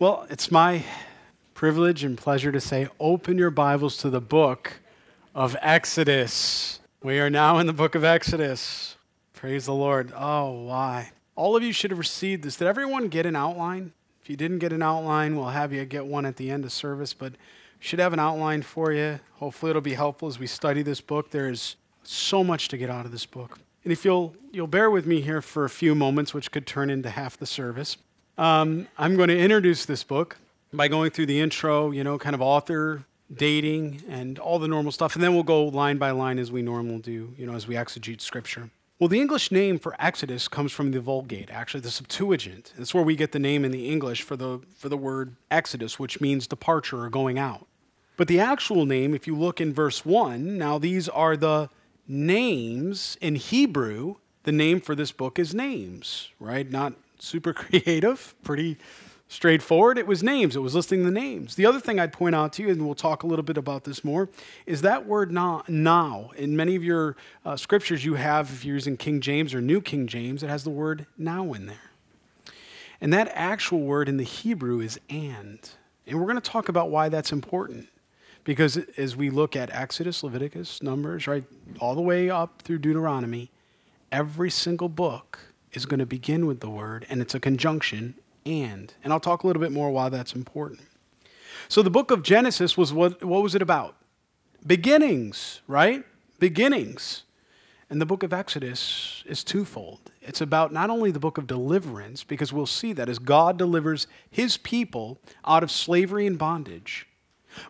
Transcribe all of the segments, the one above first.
Well, it's my privilege and pleasure to say open your Bibles to the book of Exodus. We are now in the book of Exodus. Praise the Lord. Oh, why? All of you should have received this. Did everyone get an outline? If you didn't get an outline, we'll have you get one at the end of service, but should have an outline for you. Hopefully it'll be helpful as we study this book. There is so much to get out of this book. And if you'll you'll bear with me here for a few moments, which could turn into half the service. Um, I'm going to introduce this book by going through the intro, you know, kind of author, dating, and all the normal stuff. And then we'll go line by line as we normally do, you know, as we exegete scripture. Well, the English name for Exodus comes from the Vulgate, actually, the Septuagint. That's where we get the name in the English for the, for the word Exodus, which means departure or going out. But the actual name, if you look in verse 1, now these are the names in Hebrew. The name for this book is names, right? Not super creative, pretty straightforward. It was names, it was listing the names. The other thing I'd point out to you, and we'll talk a little bit about this more, is that word now. In many of your uh, scriptures, you have, if you're using King James or New King James, it has the word now in there. And that actual word in the Hebrew is and. And we're going to talk about why that's important. Because as we look at Exodus, Leviticus, Numbers, right, all the way up through Deuteronomy, every single book is going to begin with the word, and it's a conjunction, and. And I'll talk a little bit more why that's important. So the book of Genesis was what, what was it about? Beginnings, right? Beginnings. And the book of Exodus is twofold. It's about not only the book of deliverance, because we'll see that as God delivers his people out of slavery and bondage,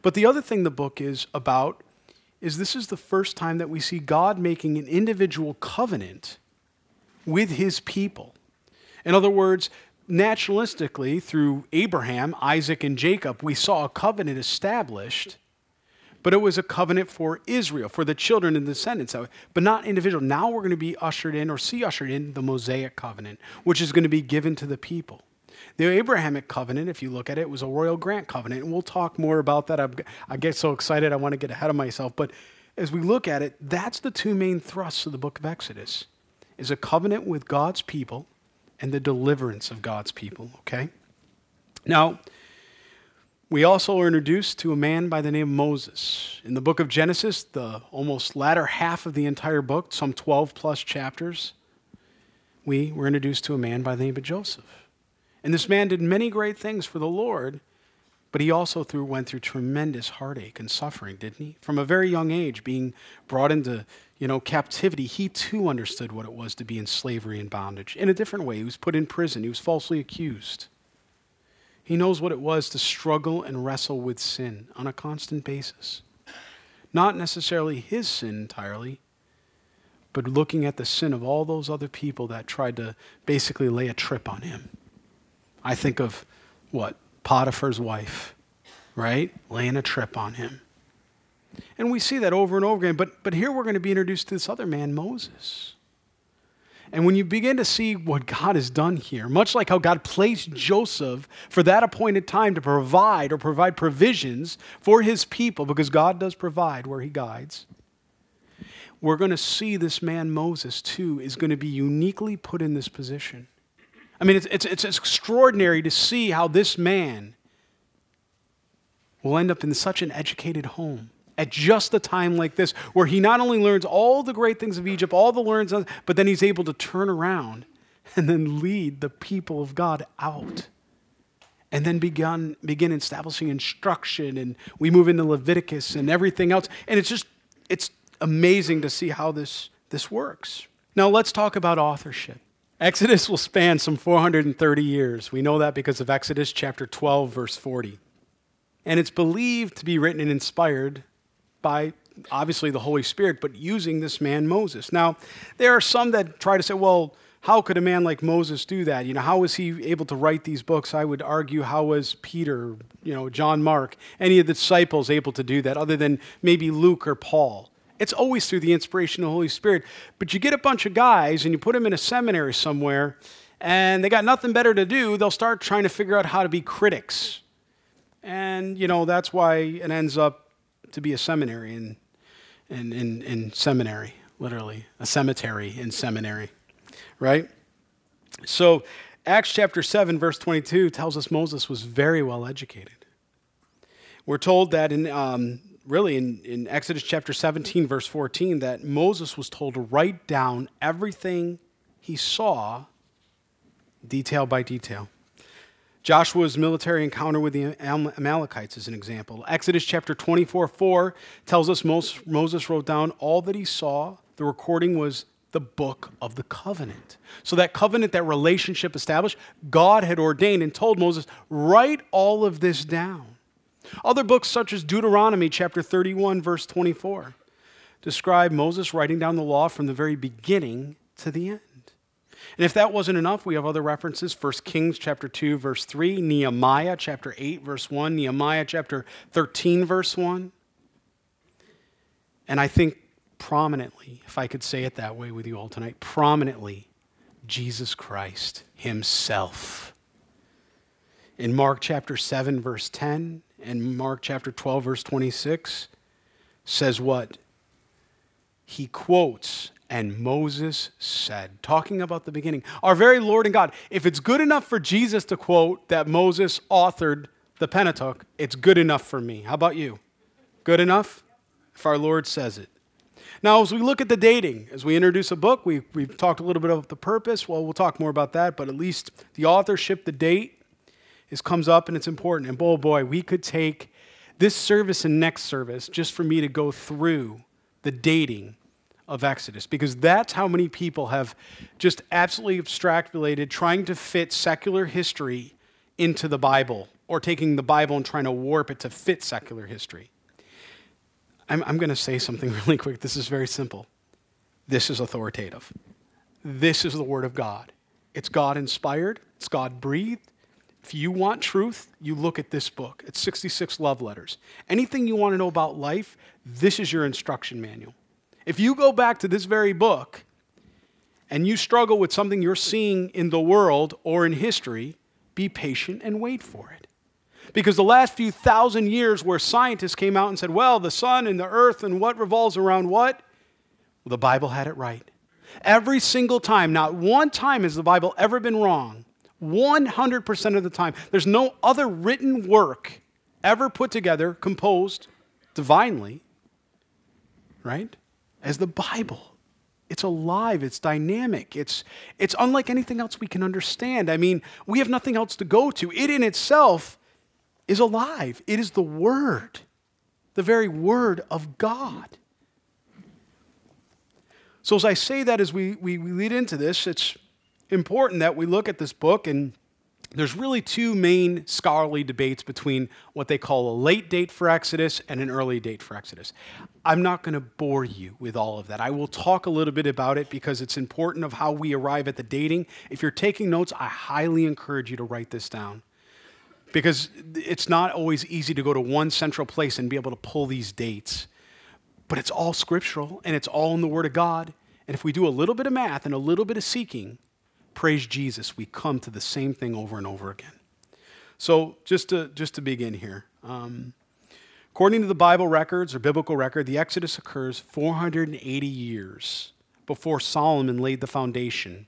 but the other thing the book is about is this is the first time that we see God making an individual covenant with his people. In other words, naturalistically, through Abraham, Isaac, and Jacob, we saw a covenant established, but it was a covenant for Israel, for the children and descendants, but not individual. Now we're going to be ushered in or see ushered in the Mosaic covenant, which is going to be given to the people. The Abrahamic covenant, if you look at it, was a royal grant covenant, and we'll talk more about that. I'm, I get so excited, I want to get ahead of myself. But as we look at it, that's the two main thrusts of the book of Exodus is a covenant with God's people and the deliverance of God's people, okay? Now, we also are introduced to a man by the name of Moses. In the book of Genesis, the almost latter half of the entire book, some 12 plus chapters, we were introduced to a man by the name of Joseph. And this man did many great things for the Lord, but he also through, went through tremendous heartache and suffering, didn't he? From a very young age, being brought into you know, captivity, he too understood what it was to be in slavery and bondage in a different way. He was put in prison, he was falsely accused. He knows what it was to struggle and wrestle with sin on a constant basis. Not necessarily his sin entirely, but looking at the sin of all those other people that tried to basically lay a trip on him. I think of what? Potiphar's wife, right? Laying a trip on him. And we see that over and over again. But, but here we're going to be introduced to this other man, Moses. And when you begin to see what God has done here, much like how God placed Joseph for that appointed time to provide or provide provisions for his people, because God does provide where he guides, we're going to see this man, Moses, too, is going to be uniquely put in this position. I mean, it's, it's, it's extraordinary to see how this man will end up in such an educated home at just a time like this, where he not only learns all the great things of Egypt, all the learns, but then he's able to turn around and then lead the people of God out. And then begin, begin establishing instruction, and we move into Leviticus and everything else. And it's just, it's amazing to see how this, this works. Now, let's talk about authorship. Exodus will span some 430 years. We know that because of Exodus chapter 12, verse 40. And it's believed to be written and inspired by obviously the Holy Spirit, but using this man Moses. Now, there are some that try to say, well, how could a man like Moses do that? You know, how was he able to write these books? I would argue, how was Peter, you know, John Mark, any of the disciples able to do that other than maybe Luke or Paul? It's always through the inspiration of the Holy Spirit. But you get a bunch of guys and you put them in a seminary somewhere and they got nothing better to do, they'll start trying to figure out how to be critics. And, you know, that's why it ends up to be a seminary in, in, in, in seminary, literally, a cemetery in seminary, right? So Acts chapter 7, verse 22 tells us Moses was very well educated. We're told that in, um, really, in, in Exodus chapter 17, verse 14, that Moses was told to write down everything he saw, detail by detail. Joshua's military encounter with the Amalekites is an example. Exodus chapter 24 4 tells us Moses wrote down all that he saw. The recording was the book of the covenant. So, that covenant, that relationship established, God had ordained and told Moses, write all of this down. Other books, such as Deuteronomy chapter 31, verse 24, describe Moses writing down the law from the very beginning to the end. And if that wasn't enough, we have other references 1 Kings chapter 2 verse 3, Nehemiah chapter 8 verse 1, Nehemiah chapter 13 verse 1. And I think prominently, if I could say it that way with you all tonight, prominently Jesus Christ himself. In Mark chapter 7 verse 10 and Mark chapter 12 verse 26 says what? He quotes and Moses said, talking about the beginning, our very Lord and God, if it's good enough for Jesus to quote that Moses authored the Pentateuch, it's good enough for me. How about you? Good enough? If our Lord says it. Now, as we look at the dating, as we introduce a book, we, we've talked a little bit about the purpose. Well, we'll talk more about that, but at least the authorship, the date, is comes up and it's important. And oh boy, we could take this service and next service just for me to go through the dating of Exodus because that's how many people have just absolutely abstractulated trying to fit secular history into the Bible or taking the Bible and trying to warp it to fit secular history. I'm, I'm going to say something really quick. This is very simple. This is authoritative. This is the Word of God. It's God inspired, it's God breathed. If you want truth, you look at this book. It's 66 love letters. Anything you want to know about life, this is your instruction manual. If you go back to this very book and you struggle with something you're seeing in the world or in history, be patient and wait for it. Because the last few thousand years, where scientists came out and said, well, the sun and the earth and what revolves around what? Well, the Bible had it right. Every single time, not one time has the Bible ever been wrong. 100% of the time. There's no other written work ever put together, composed divinely, right? As the Bible. It's alive, it's dynamic, it's, it's unlike anything else we can understand. I mean, we have nothing else to go to. It in itself is alive, it is the Word, the very Word of God. So, as I say that as we, we, we lead into this, it's important that we look at this book and there's really two main scholarly debates between what they call a late date for Exodus and an early date for Exodus. I'm not going to bore you with all of that. I will talk a little bit about it because it's important of how we arrive at the dating. If you're taking notes, I highly encourage you to write this down because it's not always easy to go to one central place and be able to pull these dates. But it's all scriptural and it's all in the Word of God. And if we do a little bit of math and a little bit of seeking, praise Jesus, we come to the same thing over and over again. So, just to, just to begin here, um, according to the Bible records or biblical record, the Exodus occurs 480 years before Solomon laid the foundation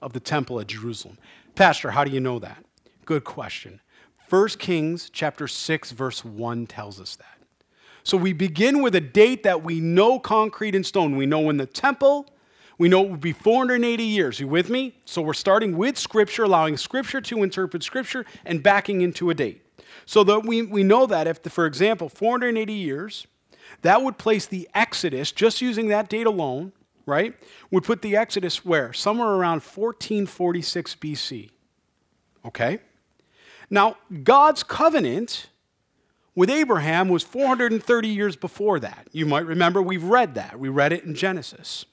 of the temple at Jerusalem. Pastor, how do you know that? Good question. 1 Kings chapter 6 verse 1 tells us that. So we begin with a date that we know concrete and stone. We know when the temple we know it would be 480 years. You with me? So we're starting with Scripture, allowing Scripture to interpret Scripture, and backing into a date. So that we, we know that if, the, for example, 480 years, that would place the Exodus, just using that date alone, right, would put the Exodus where? Somewhere around 1446 BC. Okay? Now, God's covenant with Abraham was 430 years before that. You might remember we've read that. We read it in Genesis.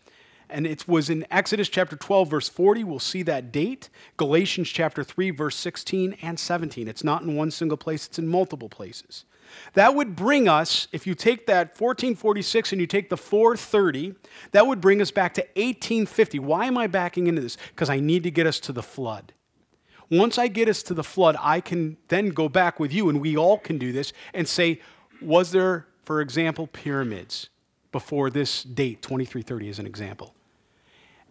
And it was in Exodus chapter 12, verse 40. We'll see that date. Galatians chapter 3, verse 16 and 17. It's not in one single place, it's in multiple places. That would bring us, if you take that 1446 and you take the 430, that would bring us back to 1850. Why am I backing into this? Because I need to get us to the flood. Once I get us to the flood, I can then go back with you, and we all can do this, and say, was there, for example, pyramids before this date, 2330 as an example?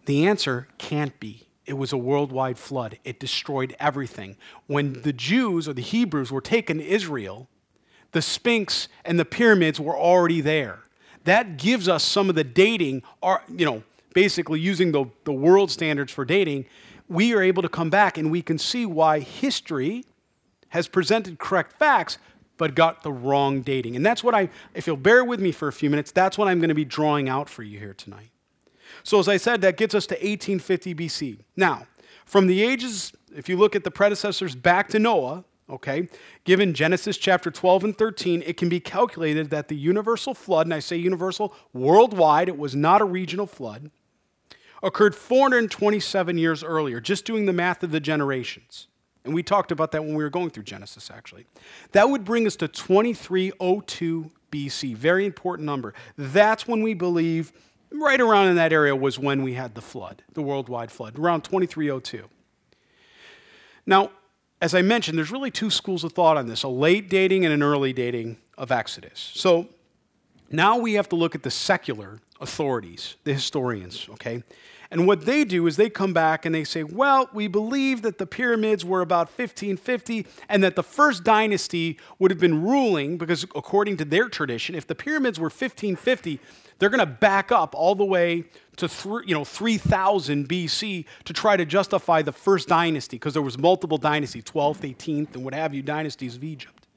The answer can't be. it was a worldwide flood. It destroyed everything. When the Jews or the Hebrews were taken to Israel, the Sphinx and the pyramids were already there. That gives us some of the dating, you know, basically using the, the world standards for dating. We are able to come back and we can see why history has presented correct facts, but got the wrong dating. And that's what I, if you'll bear with me for a few minutes, that's what I'm going to be drawing out for you here tonight. So, as I said, that gets us to 1850 BC. Now, from the ages, if you look at the predecessors back to Noah, okay, given Genesis chapter 12 and 13, it can be calculated that the universal flood, and I say universal worldwide, it was not a regional flood, occurred 427 years earlier, just doing the math of the generations. And we talked about that when we were going through Genesis, actually. That would bring us to 2302 BC. Very important number. That's when we believe, right around in that area, was when we had the flood, the worldwide flood, around 2302. Now, as I mentioned, there's really two schools of thought on this a late dating and an early dating of Exodus. So now we have to look at the secular authorities, the historians, okay? And what they do is they come back and they say, well, we believe that the pyramids were about 1550 and that the first dynasty would have been ruling because, according to their tradition, if the pyramids were 1550, they're going to back up all the way to you know 3000 BC to try to justify the first dynasty because there was multiple dynasties, 12th, 18th, and what have you, dynasties of Egypt.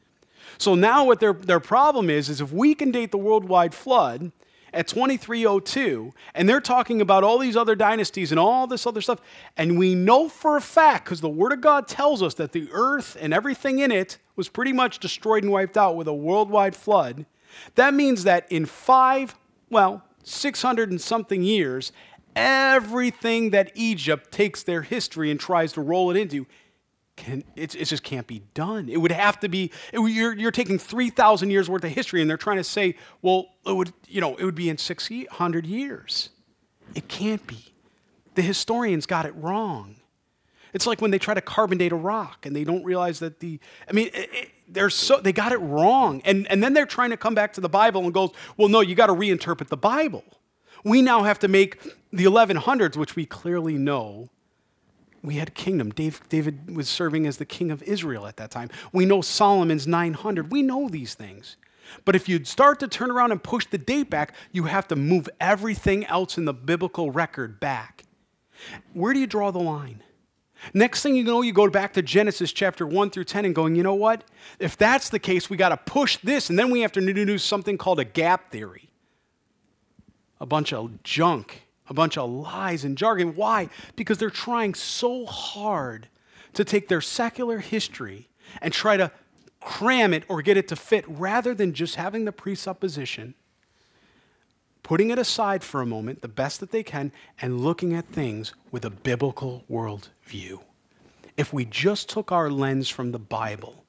So now what their, their problem is is if we can date the worldwide flood at 2302, and they're talking about all these other dynasties and all this other stuff. And we know for a fact, because the Word of God tells us that the earth and everything in it was pretty much destroyed and wiped out with a worldwide flood. That means that in five, well, 600 and something years, everything that Egypt takes their history and tries to roll it into can, it, it just can't be done. It would have to be, it, you're, you're taking 3,000 years worth of history and they're trying to say, well, it would, you know, it would be in 600 years. It can't be. The historians got it wrong. It's like when they try to carbon date a rock and they don't realize that the, I mean, it, it, they're so, they got it wrong. And, and then they're trying to come back to the Bible and goes, well, no, you got to reinterpret the Bible. We now have to make the 1100s, which we clearly know we had a kingdom. Dave, David was serving as the king of Israel at that time. We know Solomon's 900. We know these things. But if you start to turn around and push the date back, you have to move everything else in the biblical record back. Where do you draw the line? Next thing you know, you go back to Genesis chapter 1 through 10 and going, you know what? If that's the case, we got to push this, and then we have to introduce something called a gap theory. A bunch of junk a bunch of lies and jargon. Why? Because they're trying so hard to take their secular history and try to cram it or get it to fit rather than just having the presupposition, putting it aside for a moment, the best that they can, and looking at things with a biblical worldview. If we just took our lens from the Bible,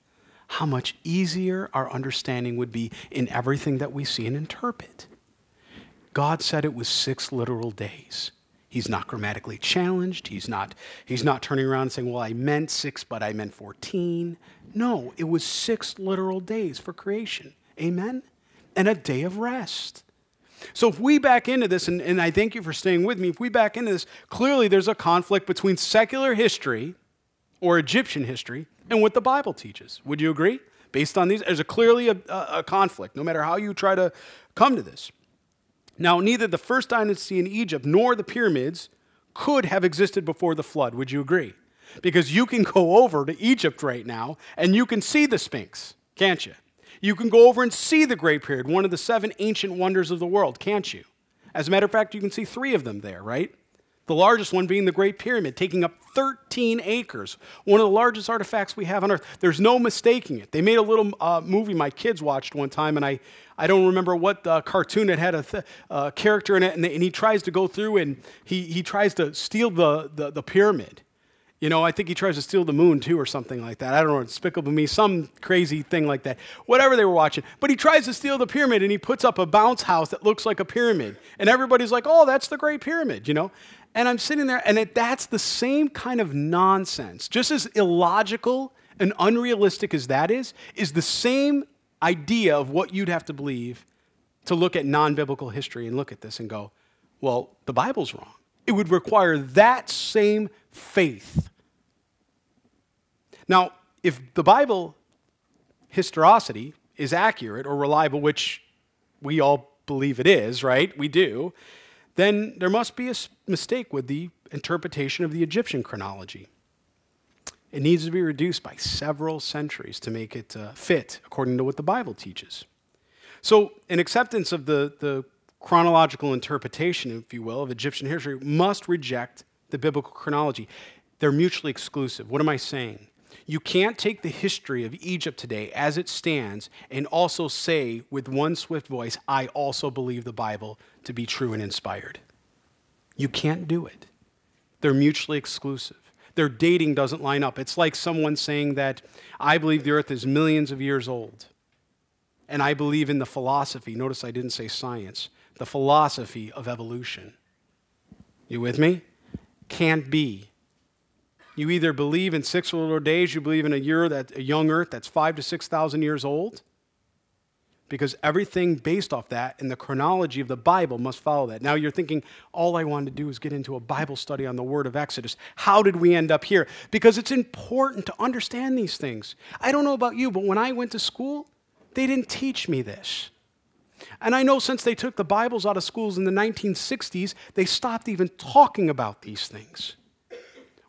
how much easier our understanding would be in everything that we see and interpret. God said it was six literal days. He's not grammatically challenged. He's not, he's not turning around and saying, Well, I meant six, but I meant 14. No, it was six literal days for creation. Amen? And a day of rest. So if we back into this, and, and I thank you for staying with me, if we back into this, clearly there's a conflict between secular history or Egyptian history and what the Bible teaches. Would you agree? Based on these, there's a clearly a, a, a conflict, no matter how you try to come to this. Now, neither the first dynasty in Egypt nor the pyramids could have existed before the flood. Would you agree? Because you can go over to Egypt right now and you can see the Sphinx, can't you? You can go over and see the Great Pyramid, one of the seven ancient wonders of the world, can't you? As a matter of fact, you can see three of them there, right? The largest one being the Great Pyramid, taking up 13 acres, one of the largest artifacts we have on Earth. There's no mistaking it. They made a little uh, movie my kids watched one time, and I, I don't remember what uh, cartoon it had a th- uh, character in it, and, and, he tries to go through and he, he tries to steal the, the, the pyramid. You know, I think he tries to steal the moon too, or something like that. I don't know, it's Despicable Me, some crazy thing like that. Whatever they were watching. But he tries to steal the pyramid and he puts up a bounce house that looks like a pyramid. And everybody's like, oh, that's the Great Pyramid, you know? And I'm sitting there, and it, that's the same kind of nonsense. Just as illogical and unrealistic as that is, is the same idea of what you'd have to believe to look at non biblical history and look at this and go, well, the Bible's wrong. It would require that same faith. Now, if the Bible historicity is accurate or reliable, which we all believe it is, right? We do, then there must be a mistake with the interpretation of the Egyptian chronology. It needs to be reduced by several centuries to make it uh, fit according to what the Bible teaches. So, an acceptance of the, the chronological interpretation, if you will, of Egyptian history must reject the biblical chronology. They're mutually exclusive. What am I saying? You can't take the history of Egypt today as it stands and also say with one swift voice, I also believe the Bible to be true and inspired. You can't do it. They're mutually exclusive. Their dating doesn't line up. It's like someone saying that I believe the earth is millions of years old. And I believe in the philosophy, notice I didn't say science, the philosophy of evolution. You with me? Can't be. You either believe in six little days, you believe in a year that a young earth that's five to six thousand years old, because everything based off that in the chronology of the Bible must follow that. Now you're thinking, all I wanted to do is get into a Bible study on the word of Exodus. How did we end up here? Because it's important to understand these things. I don't know about you, but when I went to school, they didn't teach me this. And I know since they took the Bibles out of schools in the 1960s, they stopped even talking about these things.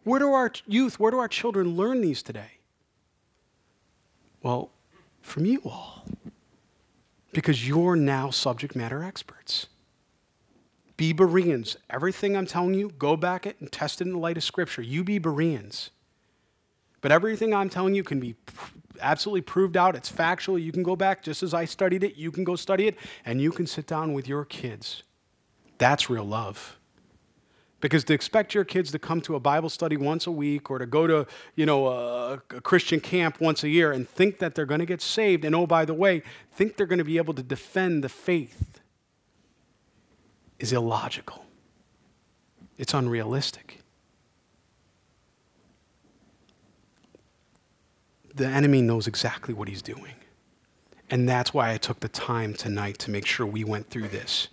Where do our youth, where do our children learn these today? Well, from you all. Because you're now subject matter experts. Be Bereans. Everything I'm telling you, go back it and test it in the light of Scripture. You be Bereans. But everything I'm telling you can be absolutely proved out. It's factual. You can go back just as I studied it. You can go study it, and you can sit down with your kids. That's real love. Because to expect your kids to come to a Bible study once a week or to go to, you know, a, a Christian camp once a year and think that they're going to get saved and oh by the way, think they're going to be able to defend the faith is illogical. It's unrealistic. The enemy knows exactly what he's doing. And that's why I took the time tonight to make sure we went through this.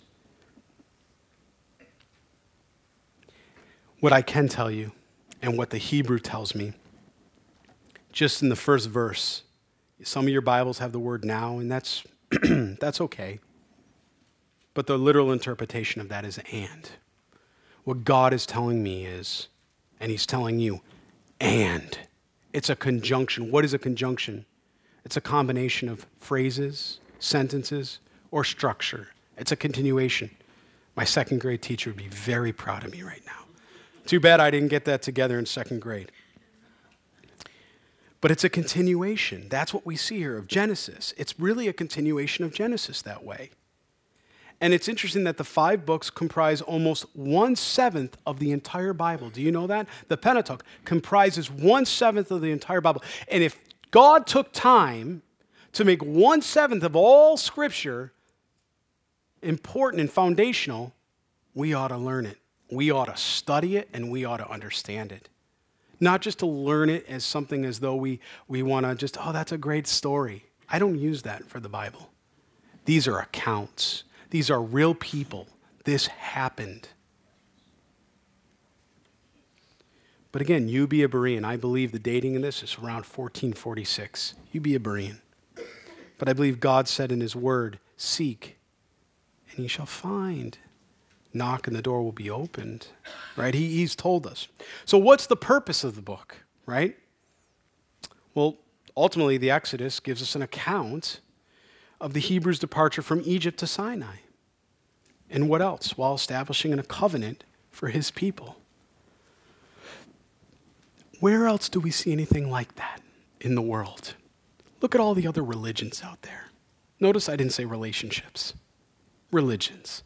What I can tell you, and what the Hebrew tells me, just in the first verse, some of your Bibles have the word now, and that's, that's okay. But the literal interpretation of that is and. What God is telling me is, and He's telling you, and. It's a conjunction. What is a conjunction? It's a combination of phrases, sentences, or structure. It's a continuation. My second grade teacher would be very proud of me right now. Too bad I didn't get that together in second grade. But it's a continuation. That's what we see here of Genesis. It's really a continuation of Genesis that way. And it's interesting that the five books comprise almost one seventh of the entire Bible. Do you know that? The Pentateuch comprises one seventh of the entire Bible. And if God took time to make one seventh of all Scripture important and foundational, we ought to learn it we ought to study it and we ought to understand it. Not just to learn it as something as though we, we want to just, oh, that's a great story. I don't use that for the Bible. These are accounts, these are real people. This happened. But again, you be a Berean. I believe the dating in this is around 1446. You be a Berean. But I believe God said in His Word, Seek, and ye shall find knock and the door will be opened, right? He, he's told us. So, what's the purpose of the book, right? Well, ultimately, the Exodus gives us an account of the Hebrews' departure from Egypt to Sinai. And what else? While establishing a covenant for his people. Where else do we see anything like that in the world? Look at all the other religions out there. Notice I didn't say relationships, religions.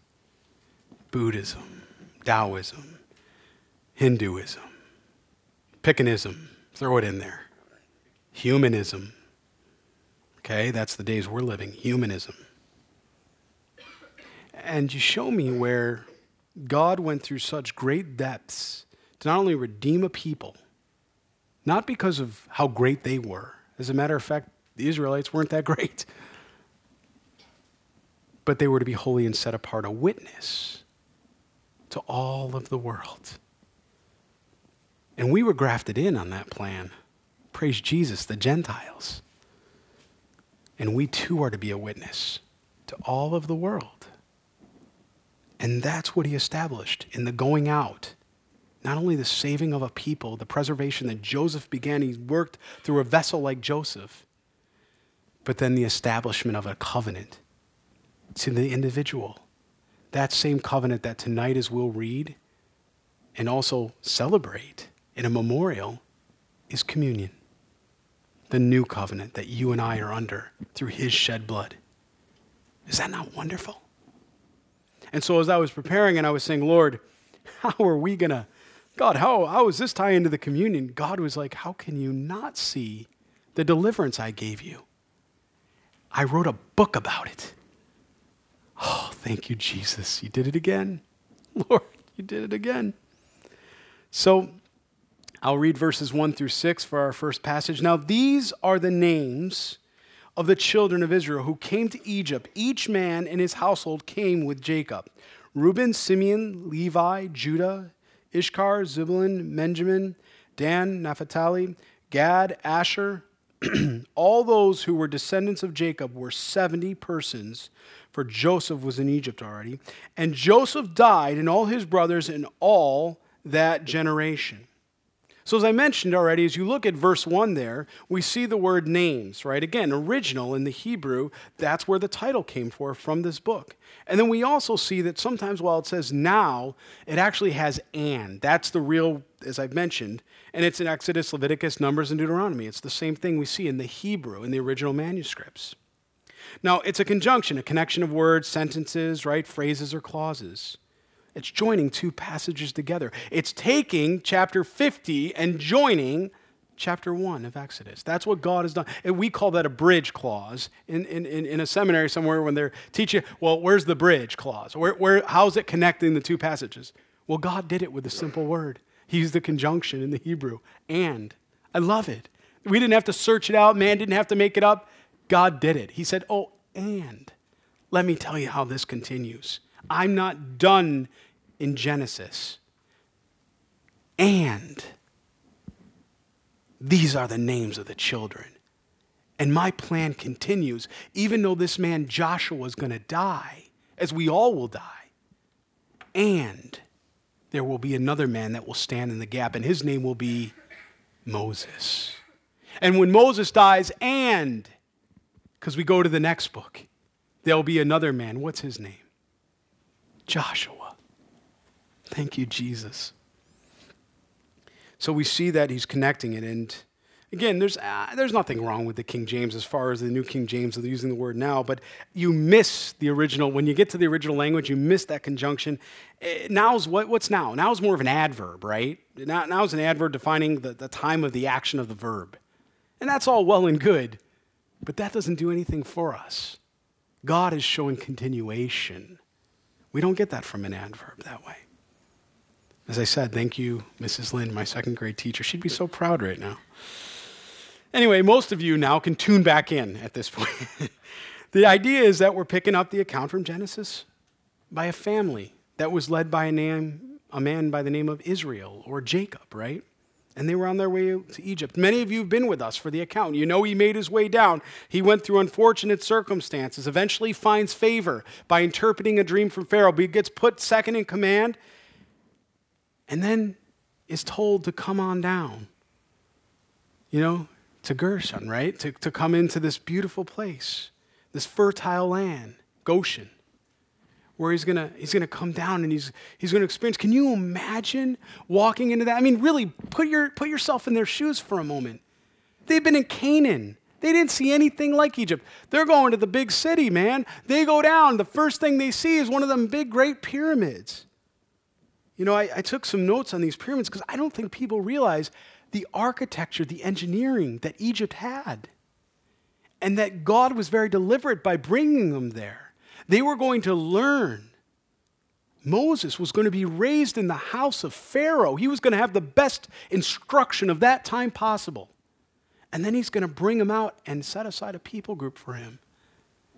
Buddhism, Taoism, Hinduism, Paganism, throw it in there. Humanism. Okay, that's the days we're living, humanism. And you show me where God went through such great depths to not only redeem a people, not because of how great they were. As a matter of fact, the Israelites weren't that great. But they were to be holy and set apart, a witness to all of the world. And we were grafted in on that plan. Praise Jesus, the Gentiles. And we too are to be a witness to all of the world. And that's what he established in the going out. Not only the saving of a people, the preservation that Joseph began, he worked through a vessel like Joseph, but then the establishment of a covenant to the individual. That same covenant that tonight, as we'll read and also celebrate in a memorial, is communion. The new covenant that you and I are under through his shed blood. Is that not wonderful? And so, as I was preparing and I was saying, Lord, how are we going to, God, how, how is this tie into the communion? God was like, How can you not see the deliverance I gave you? I wrote a book about it. Oh, thank you, Jesus. You did it again. Lord, you did it again. So, I'll read verses 1 through 6 for our first passage. Now, these are the names of the children of Israel who came to Egypt. Each man in his household came with Jacob Reuben, Simeon, Levi, Judah, Issachar, Zebulun, Benjamin, Dan, Naphtali, Gad, Asher. All those who were descendants of Jacob were 70 persons, for Joseph was in Egypt already. And Joseph died, and all his brothers, and all that generation. So, as I mentioned already, as you look at verse 1 there, we see the word names, right? Again, original in the Hebrew, that's where the title came for from this book. And then we also see that sometimes while it says now, it actually has and. That's the real, as I've mentioned, and it's in Exodus, Leviticus, Numbers, and Deuteronomy. It's the same thing we see in the Hebrew, in the original manuscripts. Now, it's a conjunction, a connection of words, sentences, right? Phrases or clauses. It's joining two passages together. It's taking chapter 50 and joining chapter 1 of Exodus. That's what God has done. And we call that a bridge clause in, in, in a seminary somewhere when they're teaching, well, where's the bridge clause? Where, where, how's it connecting the two passages? Well, God did it with a simple word. He used the conjunction in the Hebrew, and. I love it. We didn't have to search it out, man didn't have to make it up. God did it. He said, oh, and. Let me tell you how this continues. I'm not done in Genesis. And these are the names of the children. And my plan continues, even though this man Joshua is going to die, as we all will die. And there will be another man that will stand in the gap, and his name will be Moses. And when Moses dies, and, because we go to the next book, there'll be another man. What's his name? Joshua. Thank you, Jesus. So we see that he's connecting it. And again, there's, uh, there's nothing wrong with the King James as far as the New King James, they're using the word now, but you miss the original. When you get to the original language, you miss that conjunction. Uh, now's what, what's now? Now is more of an adverb, right? Now, now is an adverb defining the, the time of the action of the verb. And that's all well and good, but that doesn't do anything for us. God is showing continuation. We don't get that from an adverb that way. As I said, thank you, Mrs. Lynn, my second grade teacher. She'd be so proud right now. Anyway, most of you now can tune back in at this point. the idea is that we're picking up the account from Genesis by a family that was led by a name, a man by the name of Israel or Jacob, right? And they were on their way to Egypt. Many of you have been with us for the account. You know he made his way down. He went through unfortunate circumstances, eventually finds favor by interpreting a dream from Pharaoh, but he gets put second in command and then is told to come on down, you know, to Gershon, right? To, to come into this beautiful place, this fertile land, Goshen, where he's gonna, he's gonna come down and he's, he's gonna experience. Can you imagine walking into that? I mean, really, put, your, put yourself in their shoes for a moment. They've been in Canaan. They didn't see anything like Egypt. They're going to the big city, man. They go down. The first thing they see is one of them big, great pyramids. You know, I, I took some notes on these pyramids because I don't think people realize the architecture, the engineering that Egypt had. And that God was very deliberate by bringing them there. They were going to learn. Moses was going to be raised in the house of Pharaoh. He was going to have the best instruction of that time possible. And then he's going to bring him out and set aside a people group for him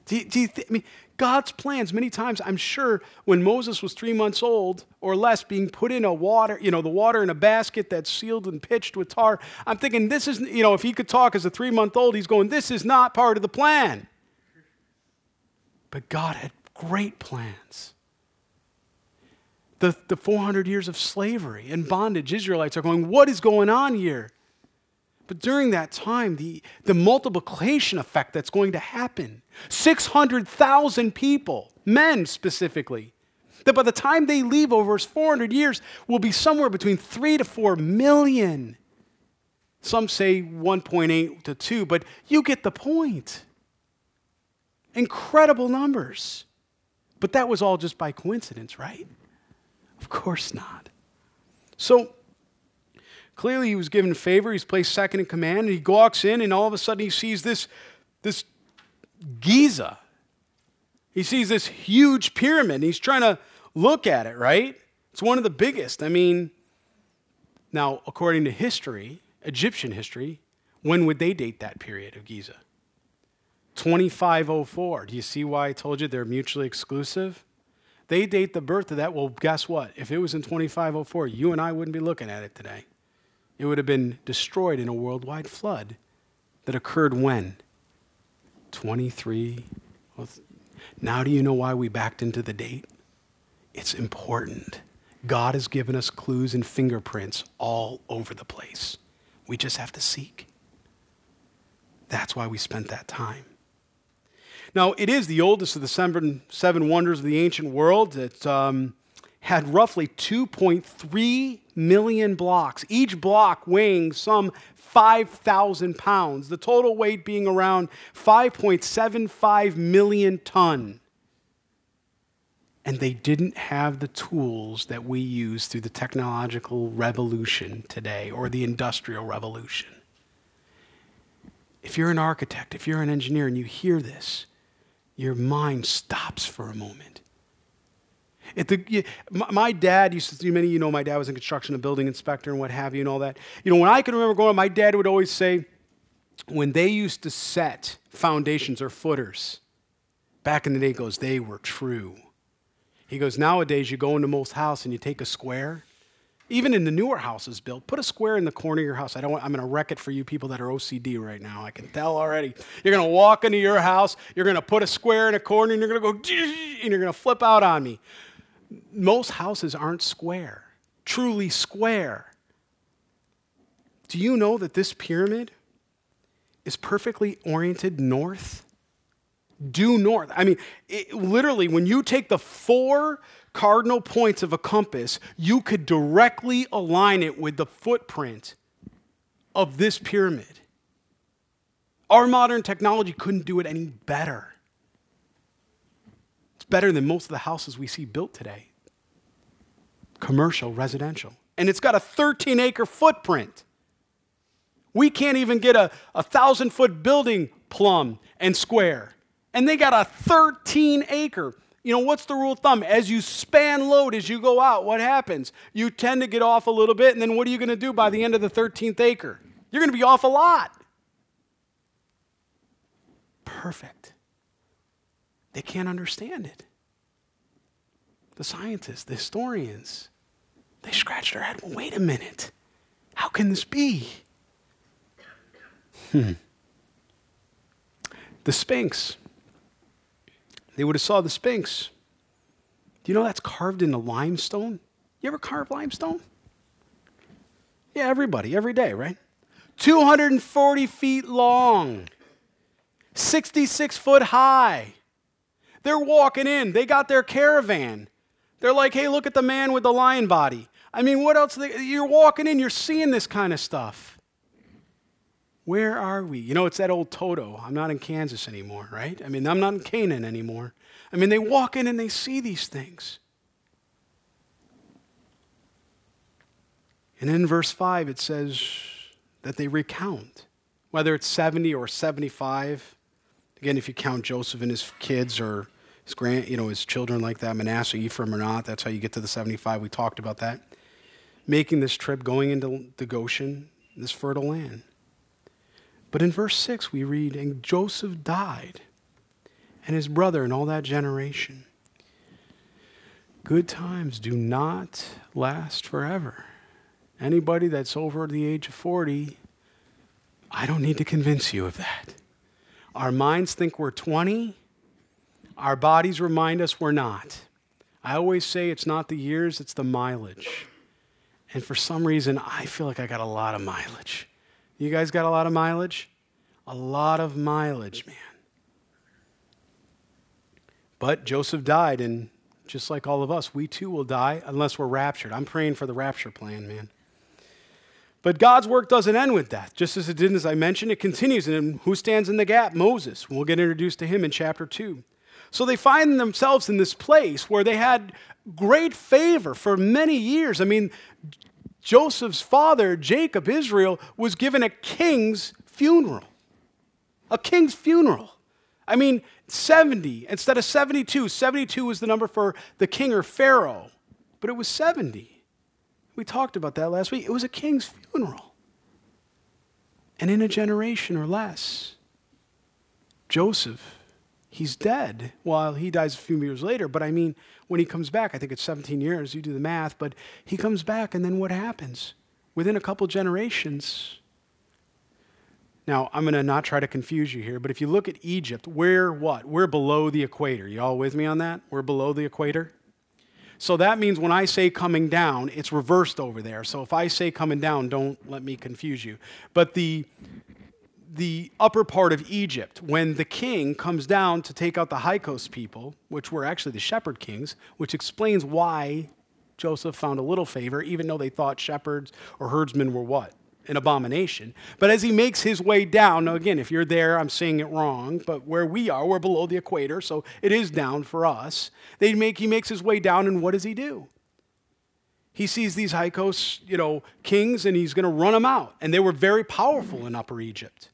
Do you, do you th- I mean, God's plans, many times, I'm sure when Moses was three months old or less, being put in a water, you know, the water in a basket that's sealed and pitched with tar, I'm thinking, this is, you know, if he could talk as a three month old, he's going, this is not part of the plan. But God had great plans. The, the 400 years of slavery and bondage, Israelites are going, what is going on here? But during that time, the, the multiplication effect that's going to happen 600,000 people, men specifically, that by the time they leave over 400 years will be somewhere between 3 to 4 million. Some say 1.8 to 2, but you get the point. Incredible numbers. But that was all just by coincidence, right? Of course not. So, Clearly, he was given favor. He's placed second in command. And he walks in, and all of a sudden, he sees this, this Giza. He sees this huge pyramid. he's trying to look at it, right? It's one of the biggest. I mean, now, according to history, Egyptian history, when would they date that period of Giza? 2504. Do you see why I told you they're mutually exclusive? They date the birth of that. Well, guess what? If it was in 2504, you and I wouldn't be looking at it today. It would have been destroyed in a worldwide flood that occurred when? 23. Now, do you know why we backed into the date? It's important. God has given us clues and fingerprints all over the place. We just have to seek. That's why we spent that time. Now, it is the oldest of the seven, seven wonders of the ancient world. It um, had roughly 2.3 million blocks, each block weighing some 5,000 pounds, the total weight being around 5.75 million ton. And they didn't have the tools that we use through the technological revolution today or the industrial revolution. If you're an architect, if you're an engineer and you hear this, your mind stops for a moment the, my dad used to, many of you know my dad was in construction, a building inspector and what have you and all that. You know, when I can remember growing up, my dad would always say, when they used to set foundations or footers, back in the day, he goes, they were true. He goes, nowadays you go into most house and you take a square. Even in the newer houses built, put a square in the corner of your house. I don't want, I'm going to wreck it for you people that are OCD right now. I can tell already. You're going to walk into your house, you're going to put a square in a corner, and you're going to go, and you're going to flip out on me most houses aren't square, truly square. Do you know that this pyramid is perfectly oriented north? Due north. I mean, it, literally, when you take the four cardinal points of a compass, you could directly align it with the footprint of this pyramid. Our modern technology couldn't do it any better better than most of the houses we see built today commercial, residential. And it's got a 13 acre footprint. We can't even get a, a thousand foot building plumb and square. And they got a 13 acre. You know, what's the rule of thumb? As you span load, as you go out, what happens? You tend to get off a little bit, and then what are you going to do by the end of the 13th acre? You're going to be off a lot. Perfect. They can't understand it the scientists, the historians, they scratched their head. Well, wait a minute. How can this be? Hmm. The Sphinx. They would have saw the Sphinx. Do you know that's carved into limestone? You ever carve limestone? Yeah, everybody, every day, right? 240 feet long, 66 foot high. They're walking in, they got their caravan. They're like, hey, look at the man with the lion body. I mean, what else? You're walking in, you're seeing this kind of stuff. Where are we? You know, it's that old Toto. I'm not in Kansas anymore, right? I mean, I'm not in Canaan anymore. I mean, they walk in and they see these things. And in verse 5, it says that they recount, whether it's 70 or 75. Again, if you count Joseph and his kids or his grand, you know, his children like that, Manasseh, Ephraim or not. That's how you get to the 75. We talked about that. Making this trip, going into the Goshen, this fertile land. But in verse 6, we read, And Joseph died, and his brother and all that generation. Good times do not last forever. Anybody that's over the age of 40, I don't need to convince you of that. Our minds think we're 20, our bodies remind us we're not. I always say it's not the years, it's the mileage. And for some reason, I feel like I got a lot of mileage. You guys got a lot of mileage? A lot of mileage, man. But Joseph died, and just like all of us, we too will die unless we're raptured. I'm praying for the rapture plan, man. But God's work doesn't end with death. Just as it did, as I mentioned, it continues. And who stands in the gap? Moses. We'll get introduced to him in chapter 2. So they find themselves in this place where they had great favor for many years. I mean, Joseph's father, Jacob, Israel, was given a king's funeral. A king's funeral. I mean, 70 instead of 72. 72 was the number for the king or pharaoh, but it was 70. We talked about that last week. It was a king's funeral. And in a generation or less, Joseph, he's dead. Well, he dies a few years later, but I mean, when he comes back, I think it's 17 years, you do the math, but he comes back, and then what happens? Within a couple generations, now, I'm going to not try to confuse you here, but if you look at Egypt, we're what? We're below the equator. You all with me on that? We're below the equator. So that means when I say coming down, it's reversed over there. So if I say coming down, don't let me confuse you. But the the upper part of Egypt, when the king comes down to take out the Hyksos people, which were actually the shepherd kings, which explains why Joseph found a little favor, even though they thought shepherds or herdsmen were what? An abomination. But as he makes his way down, now again, if you're there, I'm saying it wrong, but where we are, we're below the equator, so it is down for us. They make, he makes his way down, and what does he do? He sees these Hyksos, you know, kings, and he's going to run them out. And they were very powerful in Upper Egypt.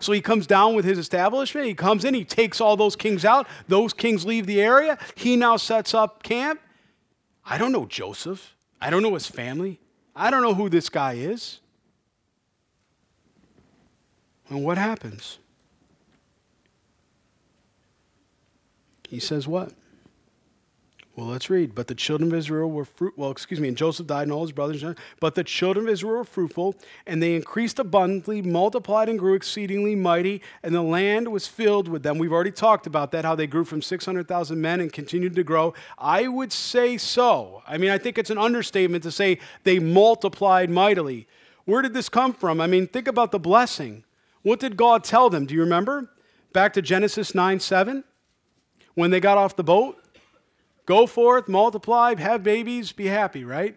So he comes down with his establishment. He comes in, he takes all those kings out. Those kings leave the area. He now sets up camp. I don't know Joseph. I don't know his family. I don't know who this guy is. And what happens? He says what? Well, let's read. But the children of Israel were fruit. Well, excuse me. And Joseph died, and all his brothers. But the children of Israel were fruitful, and they increased abundantly, multiplied, and grew exceedingly mighty, and the land was filled with them. We've already talked about that. How they grew from six hundred thousand men and continued to grow. I would say so. I mean, I think it's an understatement to say they multiplied mightily. Where did this come from? I mean, think about the blessing. What did God tell them? Do you remember? Back to Genesis 9 7, when they got off the boat. Go forth, multiply, have babies, be happy, right?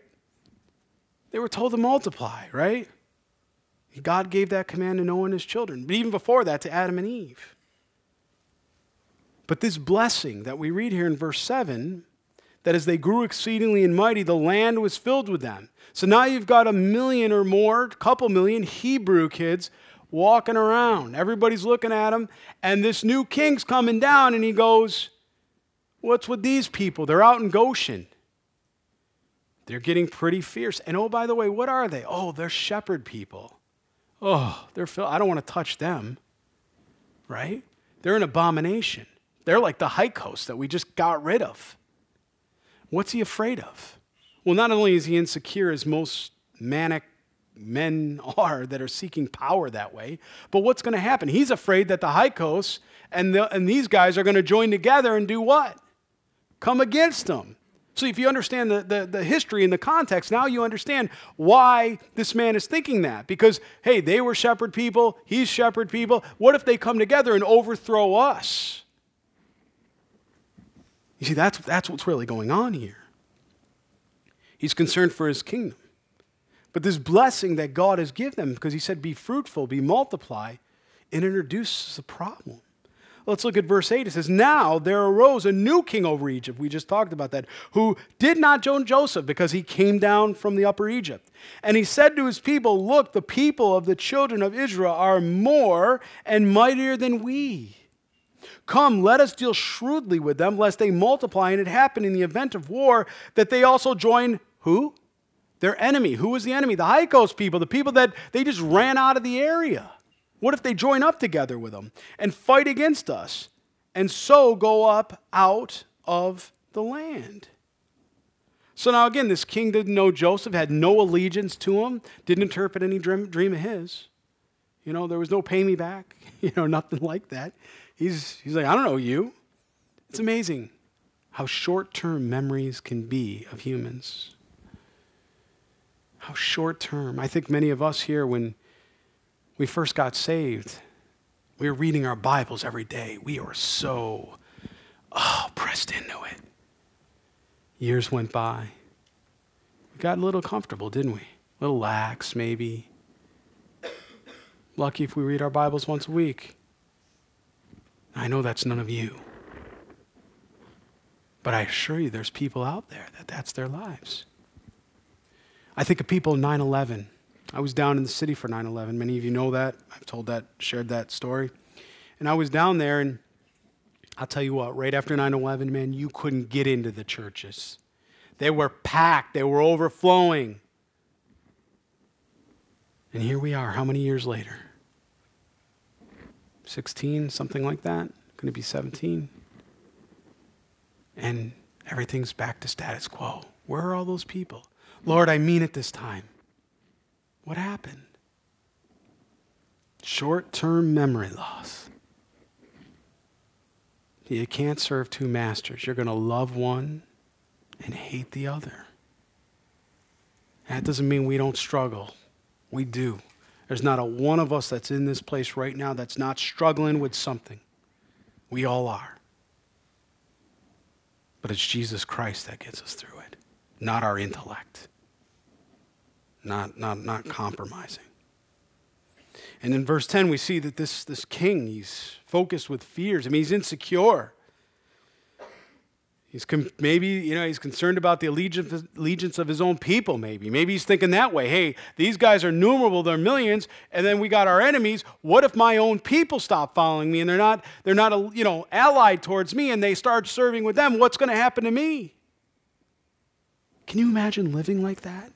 They were told to multiply, right? God gave that command to Noah and his children, but even before that to Adam and Eve. But this blessing that we read here in verse 7 that as they grew exceedingly and mighty, the land was filled with them. So now you've got a million or more, couple million Hebrew kids walking around. Everybody's looking at him. And this new king's coming down, and he goes, What's with these people? They're out in Goshen. They're getting pretty fierce. And oh, by the way, what are they? Oh, they're shepherd people. Oh, they're I don't want to touch them. Right? They're an abomination. They're like the Hyksos that we just got rid of. What's he afraid of? Well, not only is he insecure as most manic men are that are seeking power that way. But what's going to happen? He's afraid that the Hyksos and, the, and these guys are going to join together and do what? Come against them. So if you understand the, the, the, history and the context, now you understand why this man is thinking that. Because, hey, they were shepherd people, he's shepherd people. What if they come together and overthrow us? You see, that's, that's what's really going on here. He's concerned for his kingdom. But this blessing that God has given them, because he said, be fruitful, be multiply, it introduces a problem. Let's look at verse 8. It says, Now there arose a new king over Egypt. We just talked about that, who did not join Joseph because he came down from the upper Egypt. And he said to his people, Look, the people of the children of Israel are more and mightier than we. Come, let us deal shrewdly with them, lest they multiply, and it happen in the event of war that they also join who? Their enemy. Who was the enemy? The Hyksos people, the people that they just ran out of the area. What if they join up together with them and fight against us? and so go up out of the land. So now, again, this king didn't know Joseph, had no allegiance to him, didn't interpret any dream, dream of his. You know, there was no pay me back, you know, nothing like that. He's, he's like, I don't know you. It's amazing how short term memories can be of humans. How short term. I think many of us here, when we first got saved, we were reading our Bibles every day. We were so, oh, pressed into it. Years went by. We got a little comfortable, didn't we? A little lax, maybe. Lucky if we read our Bibles once a week. I know that's none of you. But I assure you, there's people out there that that's their lives. I think of people 9 11. I was down in the city for 9 11. Many of you know that. I've told that, shared that story. And I was down there, and I'll tell you what, right after 9 11, man, you couldn't get into the churches. They were packed, they were overflowing. And here we are, how many years later? 16, something like that? Going to be 17? And everything's back to status quo. Where are all those people? Lord, I mean it this time. What happened? Short term memory loss. You can't serve two masters. You're going to love one and hate the other. That doesn't mean we don't struggle. We do. There's not a one of us that's in this place right now that's not struggling with something. We all are. But it's Jesus Christ that gets us through it, not our intellect, not, not, not compromising. And in verse 10, we see that this, this king, he's focused with fears. I mean, he's insecure. He's com- maybe, you know, he's concerned about the allegiance, allegiance of his own people, maybe. Maybe he's thinking that way. Hey, these guys are numerable, they're millions, and then we got our enemies. What if my own people stop following me and they're not, they're not, you know, allied towards me and they start serving with them? What's going to happen to me? Can you imagine living like that?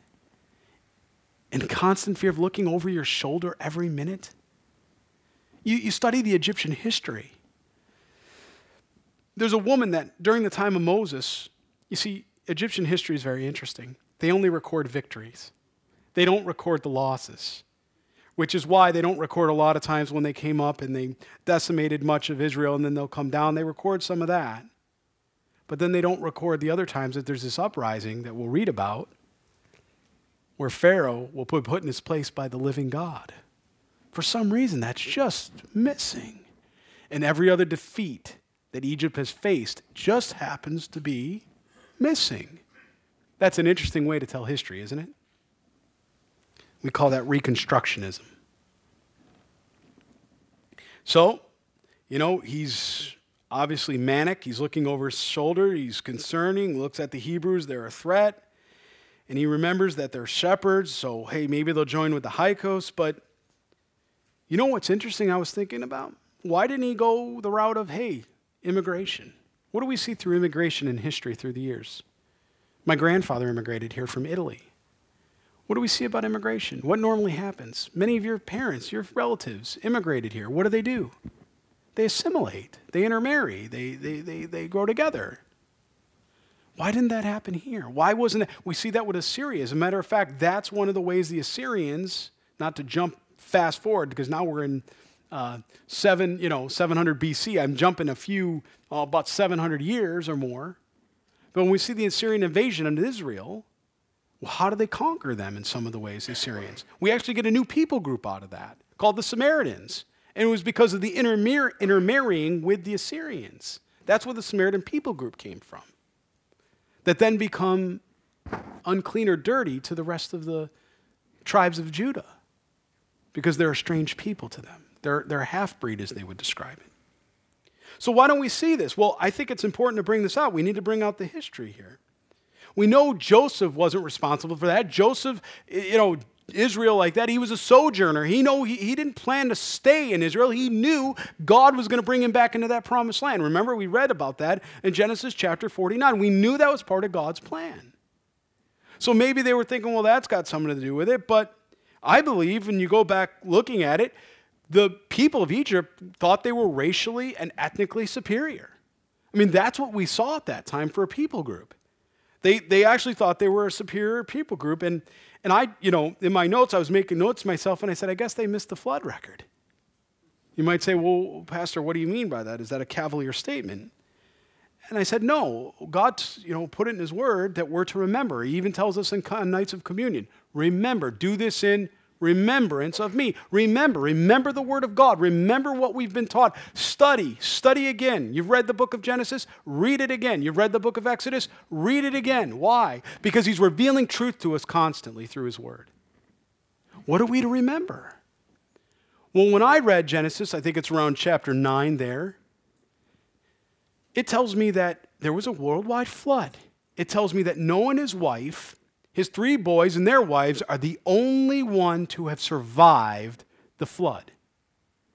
In constant fear of looking over your shoulder every minute? You, you study the Egyptian history. There's a woman that during the time of Moses, you see, Egyptian history is very interesting. They only record victories, they don't record the losses, which is why they don't record a lot of times when they came up and they decimated much of Israel and then they'll come down. They record some of that. But then they don't record the other times that there's this uprising that we'll read about where Pharaoh will be put in his place by the living God. For some reason, that's just missing. And every other defeat that Egypt has faced just happens to be missing. That's an interesting way to tell history, isn't it? We call that Reconstructionism. So, you know, he's obviously manic. He's looking over his shoulder. He's concerning, looks at the Hebrews, they're a threat. And he remembers that they're shepherds, so hey, maybe they'll join with the Hyksos. But you know what's interesting I was thinking about? Why didn't he go the route of, hey, immigration. What do we see through immigration in history through the years? My grandfather immigrated here from Italy. What do we see about immigration? What normally happens? Many of your parents, your relatives, immigrated here. What do they do? They assimilate, they intermarry, they, they, they, they grow together. Why didn't that happen here? Why wasn't it? We see that with Assyria. As a matter of fact, that's one of the ways the Assyrians, not to jump fast forward, because now we're in uh, seven, you know, 700 BC. I'm jumping a few, uh, about 700 years or more. But when we see the Assyrian invasion into Israel, well, how do they conquer them in some of the ways, the Assyrians? We actually get a new people group out of that called the Samaritans. And it was because of the intermar- intermarrying with the Assyrians. That's where the Samaritan people group came from. That then become unclean or dirty to the rest of the tribes of Judah because they're a strange people to them. They're, they're a half breed, as they would describe it. So, why don't we see this? Well, I think it's important to bring this out. We need to bring out the history here. We know Joseph wasn't responsible for that. Joseph, you know, Israel like that, he was a sojourner. He know he, he didn't plan to stay in Israel. He knew God was going to bring him back into that promised land. Remember, we read about that in Genesis chapter 49. We knew that was part of God's plan. So maybe they were thinking, well, that's got something to do with it. But I believe, when you go back looking at it, the people of Egypt thought they were racially and ethnically superior. I mean, that's what we saw at that time for a people group. They, they actually thought they were a superior people group. And, and I, you know, in my notes, I was making notes myself, and I said, I guess they missed the flood record. You might say, well, Pastor, what do you mean by that? Is that a cavalier statement? And I said, no. God, you know, put it in His Word that we're to remember. He even tells us in nights of communion, remember, do this in remembrance of me. Remember, remember the Word of God. Remember what we've been taught. Study, study again. You've read the book of Genesis, read it again. You've read the book of Exodus, read it again. Why? Because He's revealing truth to us constantly through His Word. What are we to remember? Well, when I read Genesis, I think it's around chapter 9 there, it tells me that there was a worldwide flood. It tells me that Noah and his wife, his three boys and their wives, are the only one to have survived the flood.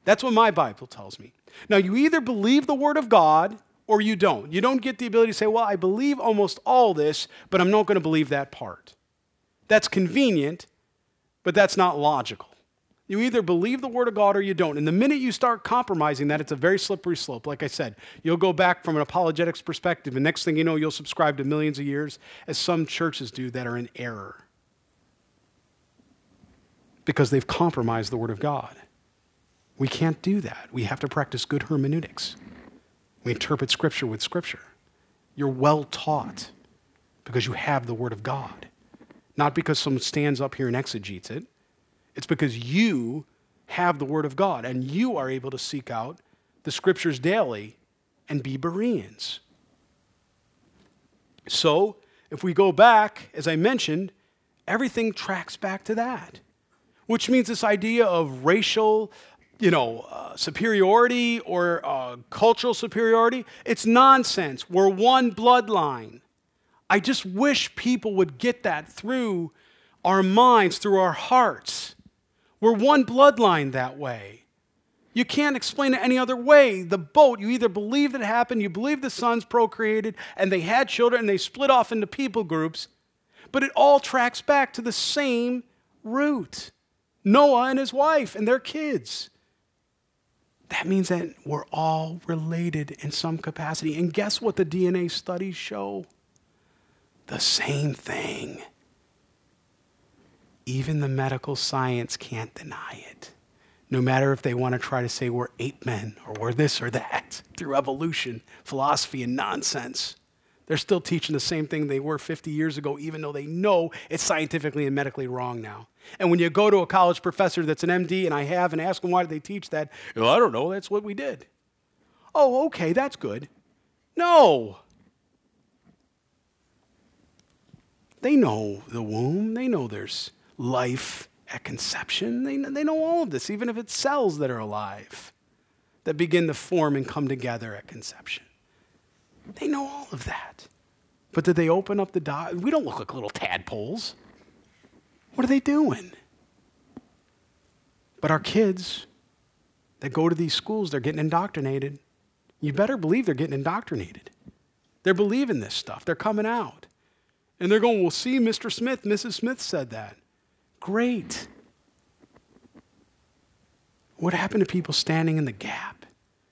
That's what my Bible tells me. Now, you either believe the Word of God or you don't. You don't get the ability to say, well, I believe almost all this, but I'm not going to believe that part. That's convenient, but that's not logical. You either believe the Word of God or you don't. And the minute you start compromising that, it's a very slippery slope. Like I said, you'll go back from an apologetics perspective, and next thing you know, you'll subscribe to millions of years, as some churches do that are in error because they've compromised the Word of God. We can't do that. We have to practice good hermeneutics. We interpret Scripture with Scripture. You're well taught because you have the Word of God, not because someone stands up here and exegetes it. It's because you have the Word of God and you are able to seek out the Scriptures daily and be Bereans. So, if we go back, as I mentioned, everything tracks back to that, which means this idea of racial, you know, uh, superiority or uh, cultural superiority, it's nonsense. We're one bloodline. I just wish people would get that through our minds, through our hearts. We're one bloodline that way. You can't explain it any other way. The boat, you either believe that it happened, you believe the sons procreated, and they had children, and they split off into people groups, but it all tracks back to the same root Noah and his wife and their kids. That means that we're all related in some capacity. And guess what the DNA studies show? The same thing. Even the medical science can't deny it. No matter if they want to try to say we're ape men or we're this or that through evolution, philosophy, and nonsense. They're still teaching the same thing they were 50 years ago, even though they know it's scientifically and medically wrong now. And when you go to a college professor that's an MD, and I have, and ask them why do they teach that, well, I don't know, that's what we did. Oh, okay, that's good. No. They know the womb, they know there's life at conception. They, they know all of this, even if it's cells that are alive that begin to form and come together at conception. They know all of that. But did they open up the door? We don't look like little tadpoles. What are they doing? But our kids that go to these schools, they're getting indoctrinated. You better believe they're getting indoctrinated. They're believing this stuff. They're coming out. And they're going, well, see, Mr. Smith, Mrs. Smith said that. Great. What happened to people standing in the gap,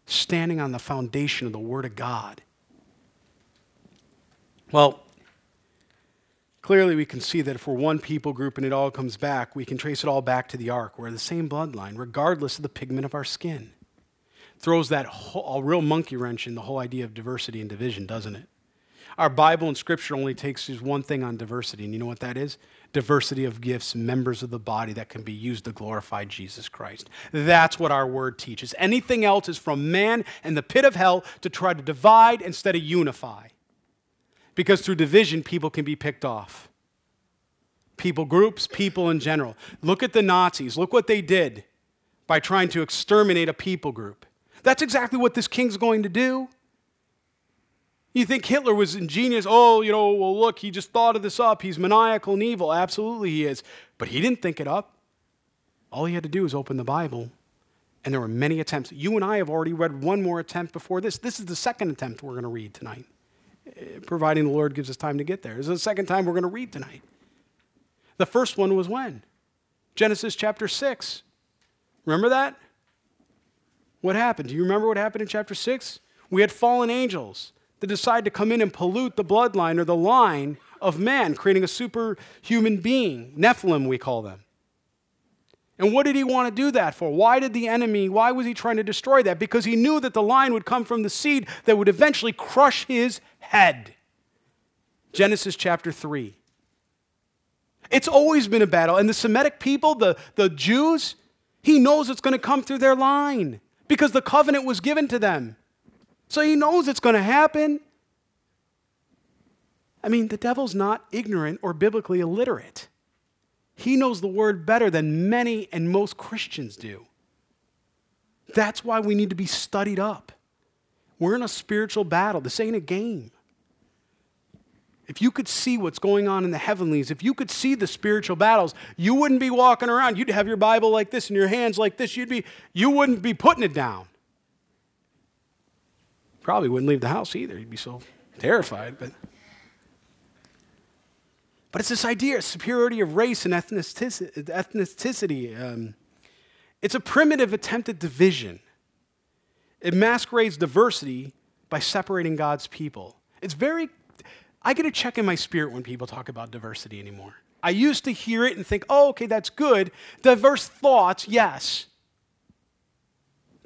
standing on the foundation of the Word of God? Well, clearly we can see that if we're one people group and it all comes back, we can trace it all back to the ark. We're the same bloodline, regardless of the pigment of our skin. Throws that whole, a real monkey wrench in the whole idea of diversity and division, doesn't it? Our Bible and Scripture only takes one thing on diversity, and you know what that is? Diversity of gifts, members of the body that can be used to glorify Jesus Christ. That's what our word teaches. Anything else is from man and the pit of hell to try to divide instead of unify. Because through division, people can be picked off. People groups, people in general. Look at the Nazis. Look what they did by trying to exterminate a people group. That's exactly what this king's going to do. You think Hitler was ingenious? Oh, you know, well, look, he just thought of this up. He's maniacal and evil. Absolutely, he is. But he didn't think it up. All he had to do was open the Bible. And there were many attempts. You and I have already read one more attempt before this. This is the second attempt we're going to read tonight, eh, providing the Lord gives us time to get there. This is the second time we're going to read tonight. The first one was when? Genesis chapter 6. Remember that? What happened? Do you remember what happened in chapter 6? We had fallen angels that decide to come in and pollute the bloodline or the line of man, creating a superhuman being. Nephilim, we call them. And what did he want to do that for? Why did the enemy, why was he trying to destroy that? Because he knew that the line would come from the seed that would eventually crush his head. Genesis chapter 3. It's always been a battle. And the Semitic people, the, the Jews, he knows it's going to come through their line because the covenant was given to them. So he knows it's going to happen. I mean, the devil's not ignorant or biblically illiterate. He knows the word better than many and most Christians do. That's why we need to be studied up. We're in a spiritual battle. This ain't a game. If you could see what's going on in the heavenlies, if you could see the spiritual battles, you wouldn't be walking around. You'd have your Bible like this in your hands like this. You'd be, you wouldn't be putting it down. Probably wouldn't leave the house either. You'd be so terrified. But, but it's this idea of superiority of race and ethnicity. ethnicity. Um, it's a primitive attempt at division. It masquerades diversity by separating God's people. It's very I get a check in my spirit when people talk about diversity anymore. I used to hear it and think, oh, okay, that's good. Diverse thoughts, yes.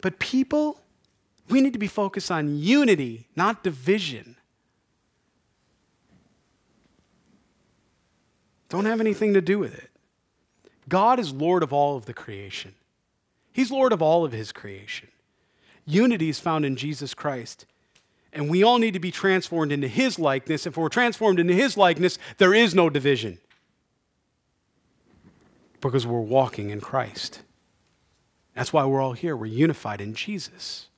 But people, we need to be focused on unity, not division. Don't have anything to do with it. God is Lord of all of the creation, He's Lord of all of His creation. Unity is found in Jesus Christ. And we all need to be transformed into His likeness. If we're transformed into His likeness, there is no division because we're walking in Christ. That's why we're all here. We're unified in Jesus.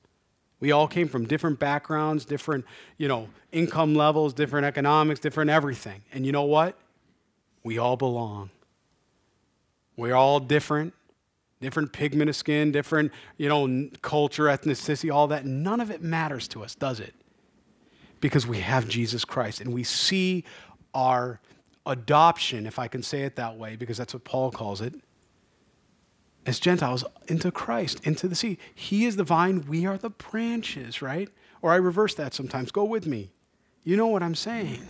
We all came from different backgrounds, different, you know, income levels, different economics, different everything. And you know what? We all belong. We're all different different pigment of skin, different, you know, culture, ethnicity, all that. None of it matters to us, does it? because we have Jesus Christ and we see our adoption, if I can say it that way, because that's what Paul calls it, as Gentiles into Christ, into the seed. He is the vine, we are the branches, right? Or I reverse that sometimes. Go with me. You know what I'm saying.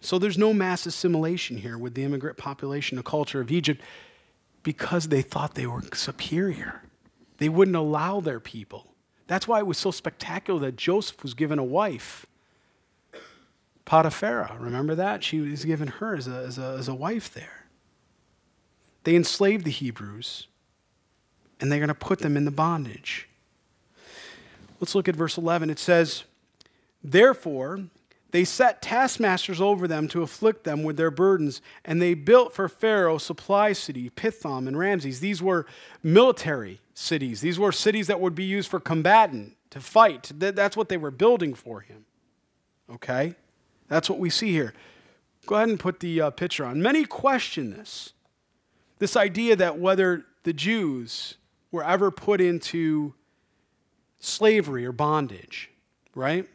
So there's no mass assimilation here with the immigrant population, the culture of Egypt, because they thought they were superior. They wouldn't allow their people that's why it was so spectacular that Joseph was given a wife. Potiphar, remember that? She was given her as a, as, a, as a wife there. They enslaved the Hebrews, and they're going to put them in the bondage. Let's look at verse 11. It says, Therefore, they set taskmasters over them to afflict them with their burdens, and they built for Pharaoh supply city, Pithom and Ramses. These were military cities. These were cities that would be used for combatant, to fight. That's what they were building for him. Okay? That's what we see here. Go ahead and put the uh, picture on. Many question this this idea that whether the Jews were ever put into slavery or bondage, right?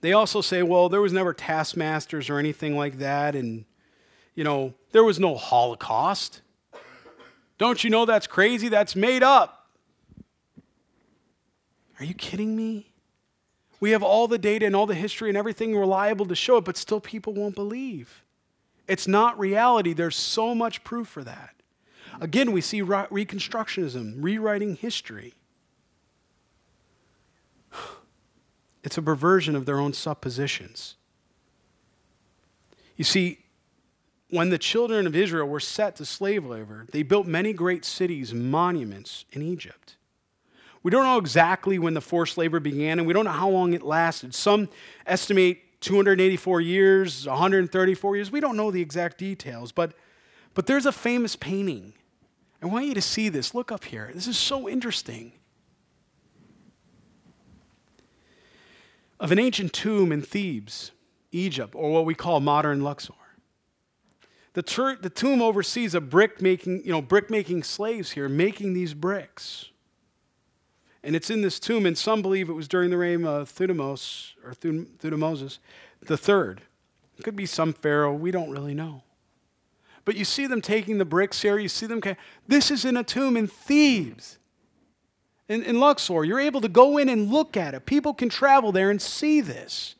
They also say, well, there was never taskmasters or anything like that, and, you know, there was no Holocaust. Don't you know that's crazy? That's made up. Are you kidding me? We have all the data and all the history and everything reliable to show it, but still people won't believe. It's not reality. There's so much proof for that. Again, we see Reconstructionism, rewriting history. It's a perversion of their own suppositions. You see, when the children of Israel were set to slave labor, they built many great cities, monuments in Egypt. We don't know exactly when the forced labor began, and we don't know how long it lasted. Some estimate 284 years, 134 years. We don't know the exact details, but, but there's a famous painting. I want you to see this. Look up here. This is so interesting. Of an ancient tomb in Thebes, Egypt, or what we call modern Luxor. The, tur- the tomb oversees a brick making, you know, brick making slaves here, making these bricks. And it's in this tomb, and some believe it was during the reign of Thutmose or Thutmosis the third. It could be some pharaoh, we don't really know. But you see them taking the bricks here. You see them. This is in a tomb in Thebes, in, in Luxor. You're able to go in and look at it. People can travel there and see this.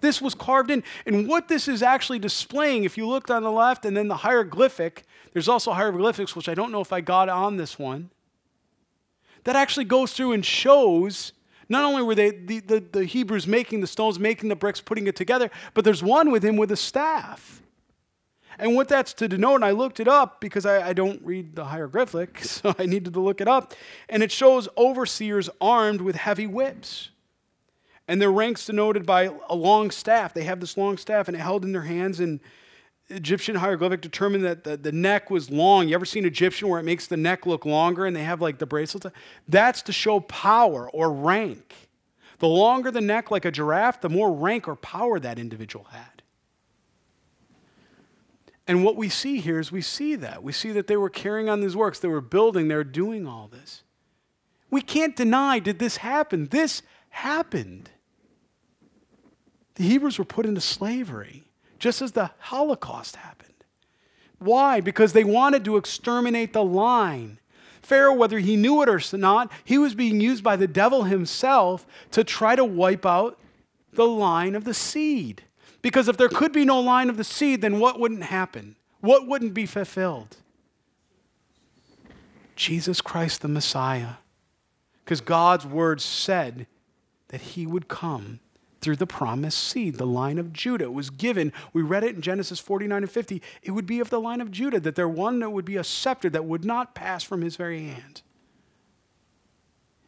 This was carved in. And what this is actually displaying, if you looked on the left and then the hieroglyphic, there's also hieroglyphics, which I don't know if I got on this one, that actually goes through and shows not only were they the, the, the Hebrews making the stones, making the bricks, putting it together, but there's one with him with a staff. And what that's to denote, and I looked it up because I, I, don't read the hieroglyphic, so I needed to look it up. And it shows overseers armed with heavy whips. And their ranks denoted by a long staff. They have this long staff and it held in their hands. And Egyptian hieroglyphic determined that the, the neck was long. You ever seen Egyptian where it makes the neck look longer and they have like the bracelets? That's to show power or rank. The longer the neck, like a giraffe, the more rank or power that individual had. And what we see here is we see that. We see that they were carrying on these works, they were building, they were doing all this. We can't deny, did this happen? This happened. The Hebrews were put into slavery just as the Holocaust happened. Why? Because they wanted to exterminate the line. Pharaoh, whether he knew it or not, he was being used by the devil himself to try to wipe out the line of the seed. Because if there could be no line of the seed, then what wouldn't happen? What wouldn't be fulfilled? Jesus Christ the Messiah. Because God's word said that he would come through the promised seed, the line of Judah. was given, we read it in Genesis 49 and 50, it would be of the line of Judah, that there one that would be a scepter that would not pass from his very hand.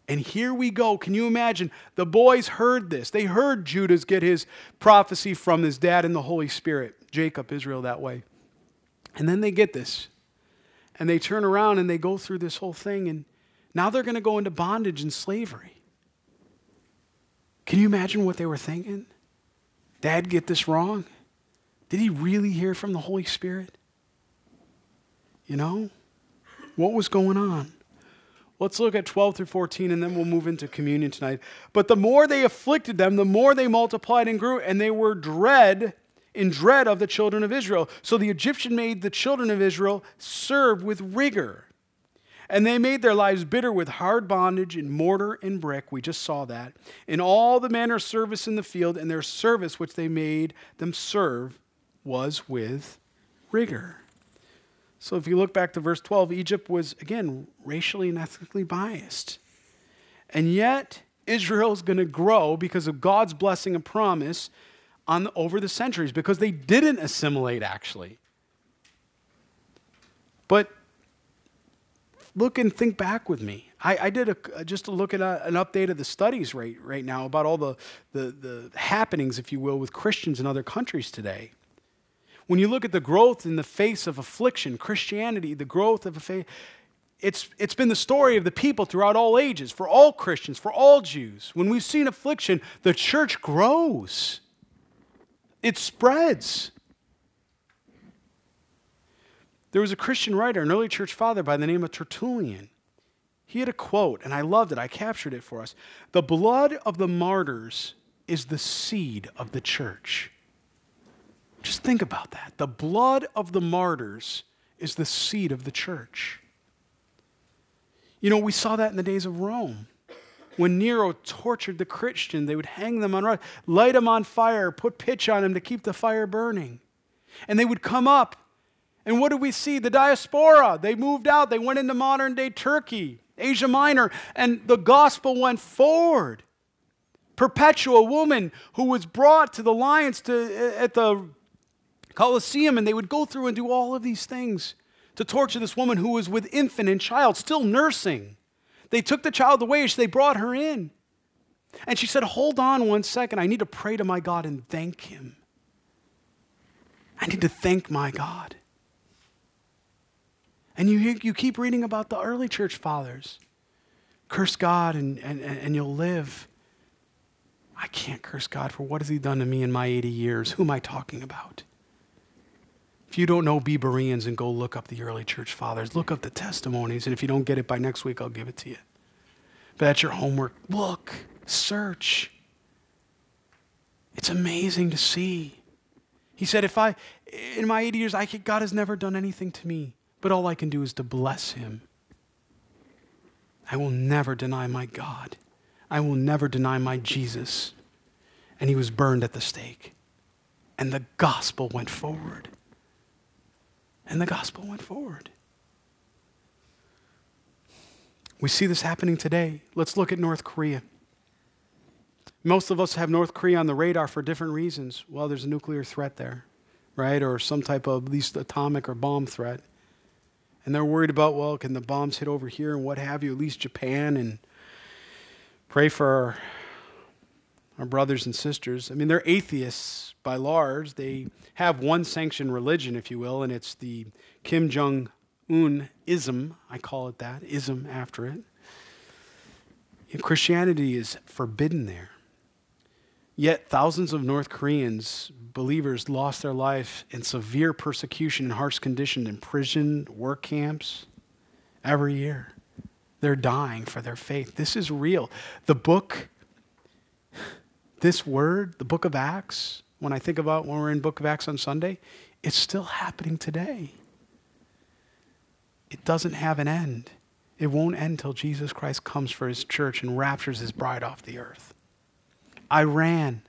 And here we go. Can you imagine? The boys heard this. They heard Judah's get his prophecy from his dad and the Holy Spirit, Jacob, Israel, that way. And then they get this. And they turn around and they go through this whole thing. And now they're going to go into bondage and slavery. Can you imagine what they were thinking? Dad, get this wrong? Did he really hear from the Holy Spirit? You know? What was going on? Let's look at 12 through 14 and then we'll move into communion tonight. But the more they afflicted them, the more they multiplied and grew, and they were dread in dread of the children of Israel. So the Egyptian made the children of Israel serve with rigor. And they made their lives bitter with hard bondage in mortar and brick. We just saw that. In all the manner of service in the field, and their service which they made them serve was with rigor. So if you look back to verse 12, Egypt was, again, racially and ethnically biased. And yet, Israel is going to grow because of God's blessing and promise on, over the centuries because they didn't assimilate, actually. But look and think back with me. I, I did a, uh, just to look at a, an update of the studies right, right now about all the, the, the happenings, if you will, with Christians in other countries today. When you look at the growth in the face of affliction, Christianity, the growth of a faith, it's, it's been the story of the people throughout all ages, for all Christians, for all Jews. When we've seen affliction, the church grows, it spreads. There was a Christian writer, an early church father by the name of Tertullian. He had a quote, and I loved it. I captured it for us. The blood of the martyrs is the seed of the church. Just think about that. The blood of the martyrs is the seed of the church. You know, we saw that in the days of Rome. When Nero tortured the Christian, they would hang them on light them on fire, put pitch on them to keep the fire burning. And they would come up and what do we see? The diaspora. They moved out, they went into modern day Turkey, Asia Minor, and the gospel went forward. Perpetua, woman who was brought to the lions to, at the Colosseum, and they would go through and do all of these things to torture this woman who was with infant and child, still nursing. They took the child away, so they brought her in. And she said, Hold on one second. I need to pray to my God and thank Him. I need to thank my God. And you, you keep reading about the early church fathers. Curse God and, and, and you'll live. I can't curse God for what has He done to me in my 80 years. Who am I talking about? If you don't know, be Bereans and go look up the early church fathers. Look up the testimonies. And if you don't get it by next week, I'll give it to you. But that's your homework. Look, search. It's amazing to see. He said, if I, in my 80 years, I can, God has never done anything to me, but all I can do is to bless him. I will never deny my God. I will never deny my Jesus. And he was burned at the stake. And the gospel went forward. And the gospel went forward. We see this happening today. Let's look at North Korea. Most of us have North Korea on the radar for different reasons. Well, there's a nuclear threat there, right? Or some type of at least atomic or bomb threat. And they're worried about, well, can the bombs hit over here and what have you, at least Japan, and pray for our, our brothers and sisters. I mean, they're atheists by large. They have one sanctioned religion, if you will, and it's the Kim Jong un ism. I call it that, ism after it. Christianity is forbidden there. Yet thousands of North Koreans, believers, lost their life in severe persecution and harsh conditions in prison, work camps, every year. They're dying for their faith. This is real. The book, this word, the book of Acts, when I think about when we're in book of Acts on Sunday, it's still happening today. It doesn't have an end. It won't end till Jesus Christ comes for his church and raptures his bride off the earth. Iran.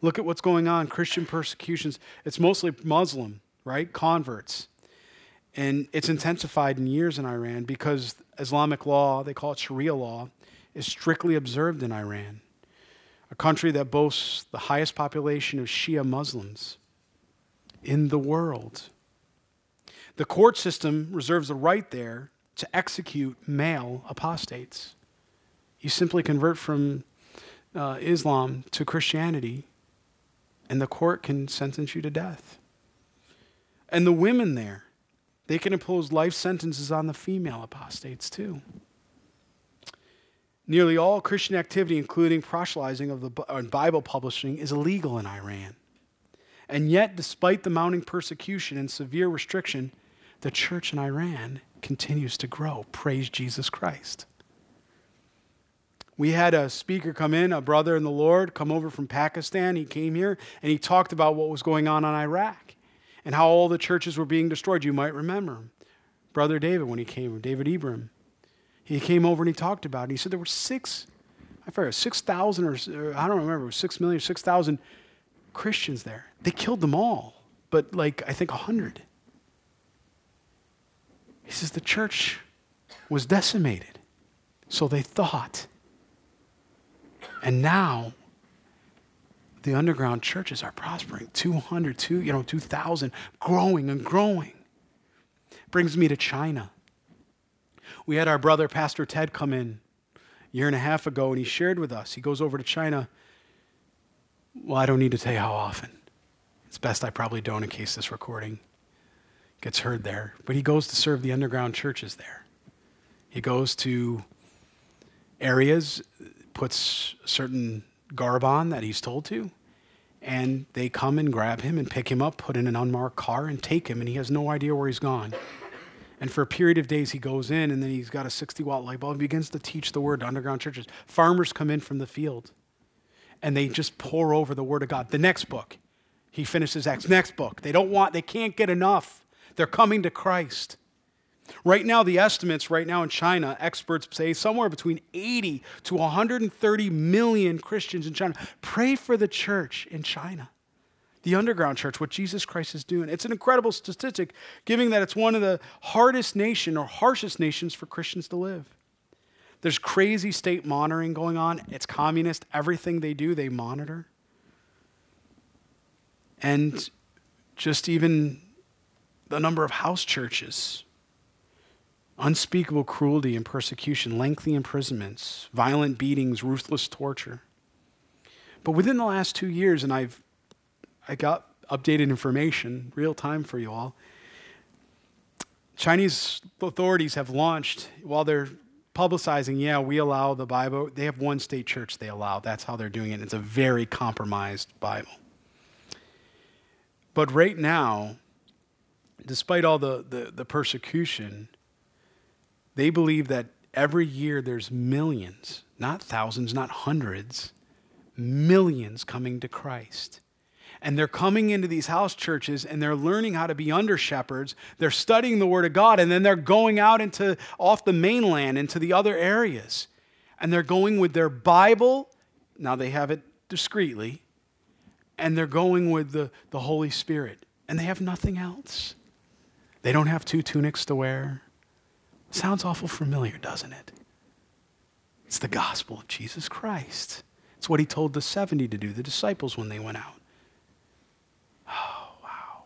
Look at what's going on Christian persecutions. It's mostly Muslim, right? Converts. And it's intensified in years in Iran because Islamic law, they call it Sharia law, is strictly observed in Iran, a country that boasts the highest population of Shia Muslims in the world. The court system reserves the right there to execute male apostates. You simply convert from uh, Islam to Christianity, and the court can sentence you to death. And the women there, they can impose life sentences on the female apostates too. Nearly all Christian activity, including proselytizing of the Bible publishing, is illegal in Iran. And yet, despite the mounting persecution and severe restriction, the church in Iran continues to grow. Praise Jesus Christ. We had a speaker come in, a brother in the Lord, come over from Pakistan. He came here and he talked about what was going on in Iraq and how all the churches were being destroyed. You might remember Brother David when he came, David Ibram. He came over and he talked about it. He said there were six, I forget, 6,000 or, I don't remember, 6 million, 6,000 Christians there. They killed them all, but like, I think 100. He says the church was decimated. So they thought. And now the underground churches are prospering. 200 two, you know 2000 growing and growing. Brings me to china. We had our brother pastor ted come in a year and a half ago and he shared with us. He goes over to china. Well i don't need to tell you how often. It's best i probably don't in case this recording gets heard there. But he goes to serve the underground churches there. He goes to areas puts certain garb on that he's told to, and they come and grab him and pick him up, put in an unmarked car, and take him, and he has no idea where he's gone. And for a period of days, he goes in, and then he's got a 60 watt light bulb and begins to teach the word to underground churches. Farmers come in from the field, and they just pour over the word of God. The next book, he finishes Acts. Next book. They don't want, they can't get enough. They're coming to Christ. Right now, the estimates right now in China, experts say somewhere between 80 to 130 million Christians in China. Pray for the church in China, the underground church, what Jesus Christ is doing. It's an incredible statistic, given that it's one of the hardest nation or harshest nations for Christians to live. There's crazy state monitoring going on. It's communist. Everything they do, they monitor. And just even the number of house churches unspeakable cruelty and persecution, lengthy imprisonments, violent beatings, ruthless torture. But within the last two years, and I've I got updated information, real time for you all. Chinese authorities have launched, while they're publicizing, yeah, we allow the Bible, they have one state church they allow. That's how they're doing it. It's a very compromised Bible. But right now, despite all the, the, the persecution, they believe that every year there's millions, not thousands, not hundreds, millions coming to Christ. And they're coming into these house churches and they're learning how to be under shepherds. They're studying the Word of God and then they're going out into off the mainland into the other areas. And they're going with their Bible. Now they have it discreetly. And they're going with the, the Holy Spirit. And they have nothing else. They don't have two tunics to wear. Sounds awful familiar, doesn't it? It's the gospel of Jesus Christ. It's what he told the 70 to do, the disciples, when they went out. Oh, wow.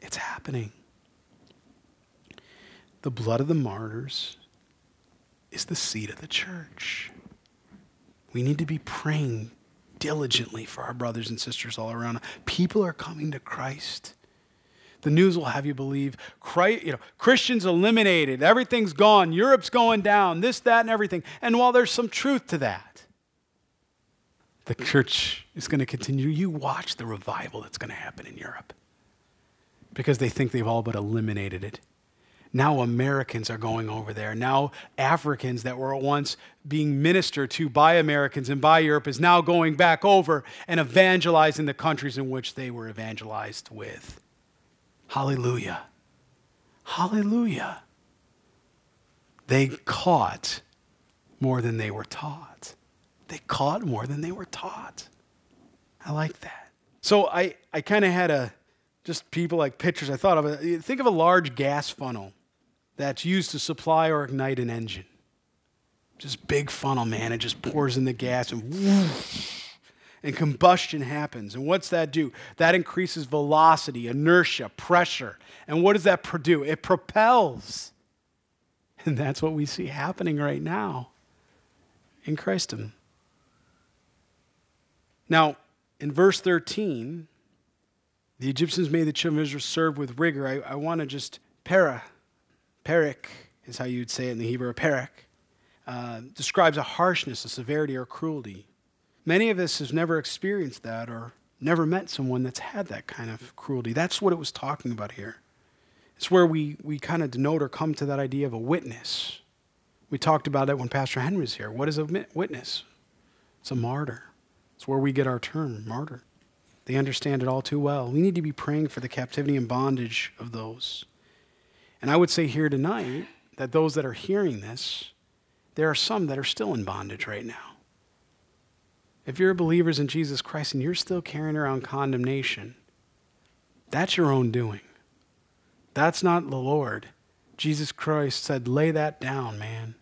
It's happening. The blood of the martyrs is the seed of the church. We need to be praying diligently for our brothers and sisters all around. People are coming to Christ. The news will have you believe Christ, you know, Christians eliminated, everything's gone, Europe's going down, this, that, and everything. And while there's some truth to that, the church is going to continue. You watch the revival that's going to happen in Europe because they think they've all but eliminated it. Now Americans are going over there. Now Africans that were once being ministered to by Americans and by Europe is now going back over and evangelizing the countries in which they were evangelized with. Hallelujah. Hallelujah. They caught more than they were taught. They caught more than they were taught. I like that. So I, I kind of had a, just people like pictures. I thought of it. Think of a large gas funnel that's used to supply or ignite an engine. Just big funnel, man. It just pours in the gas and whoosh, and combustion happens. And what's that do? That increases velocity, inertia, pressure. And what does that do? It propels. And that's what we see happening right now in Christendom. Now, in verse 13, the Egyptians made the children of Israel serve with rigor. I, I want to just para, perik is how you'd say it in the Hebrew, perik, uh, describes a harshness, a severity, or cruelty. Many of us have never experienced that or never met someone that's had that kind of cruelty. That's what it was talking about here. It's where we, we kind of denote or come to that idea of a witness. We talked about it when Pastor Henry was here. What is a witness? It's a martyr. It's where we get our term, martyr. They understand it all too well. We need to be praying for the captivity and bondage of those. And I would say here tonight that those that are hearing this, there are some that are still in bondage right now. If you're a believers in Jesus Christ and you're still carrying around condemnation, that's your own doing. That's not the Lord. Jesus Christ said, lay that down, man.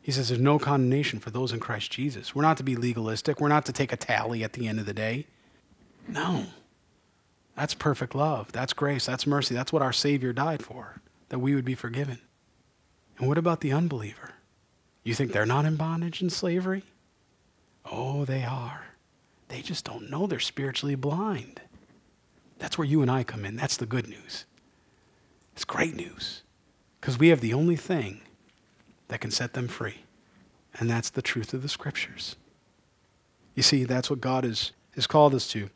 He says there's no condemnation for those in Christ Jesus. We're not to be legalistic. We're not to take a tally at the end of the day. No. That's perfect love. That's grace. That's mercy. That's what our Savior died for, that we would be forgiven. And what about the unbeliever? You think they're not in bondage and slavery? Oh, they are. They just don't know they're spiritually blind. That's where you and I come in. That's the good news. It's great news because we have the only thing that can set them free, and that's the truth of the scriptures. You see, that's what God has, has called us to.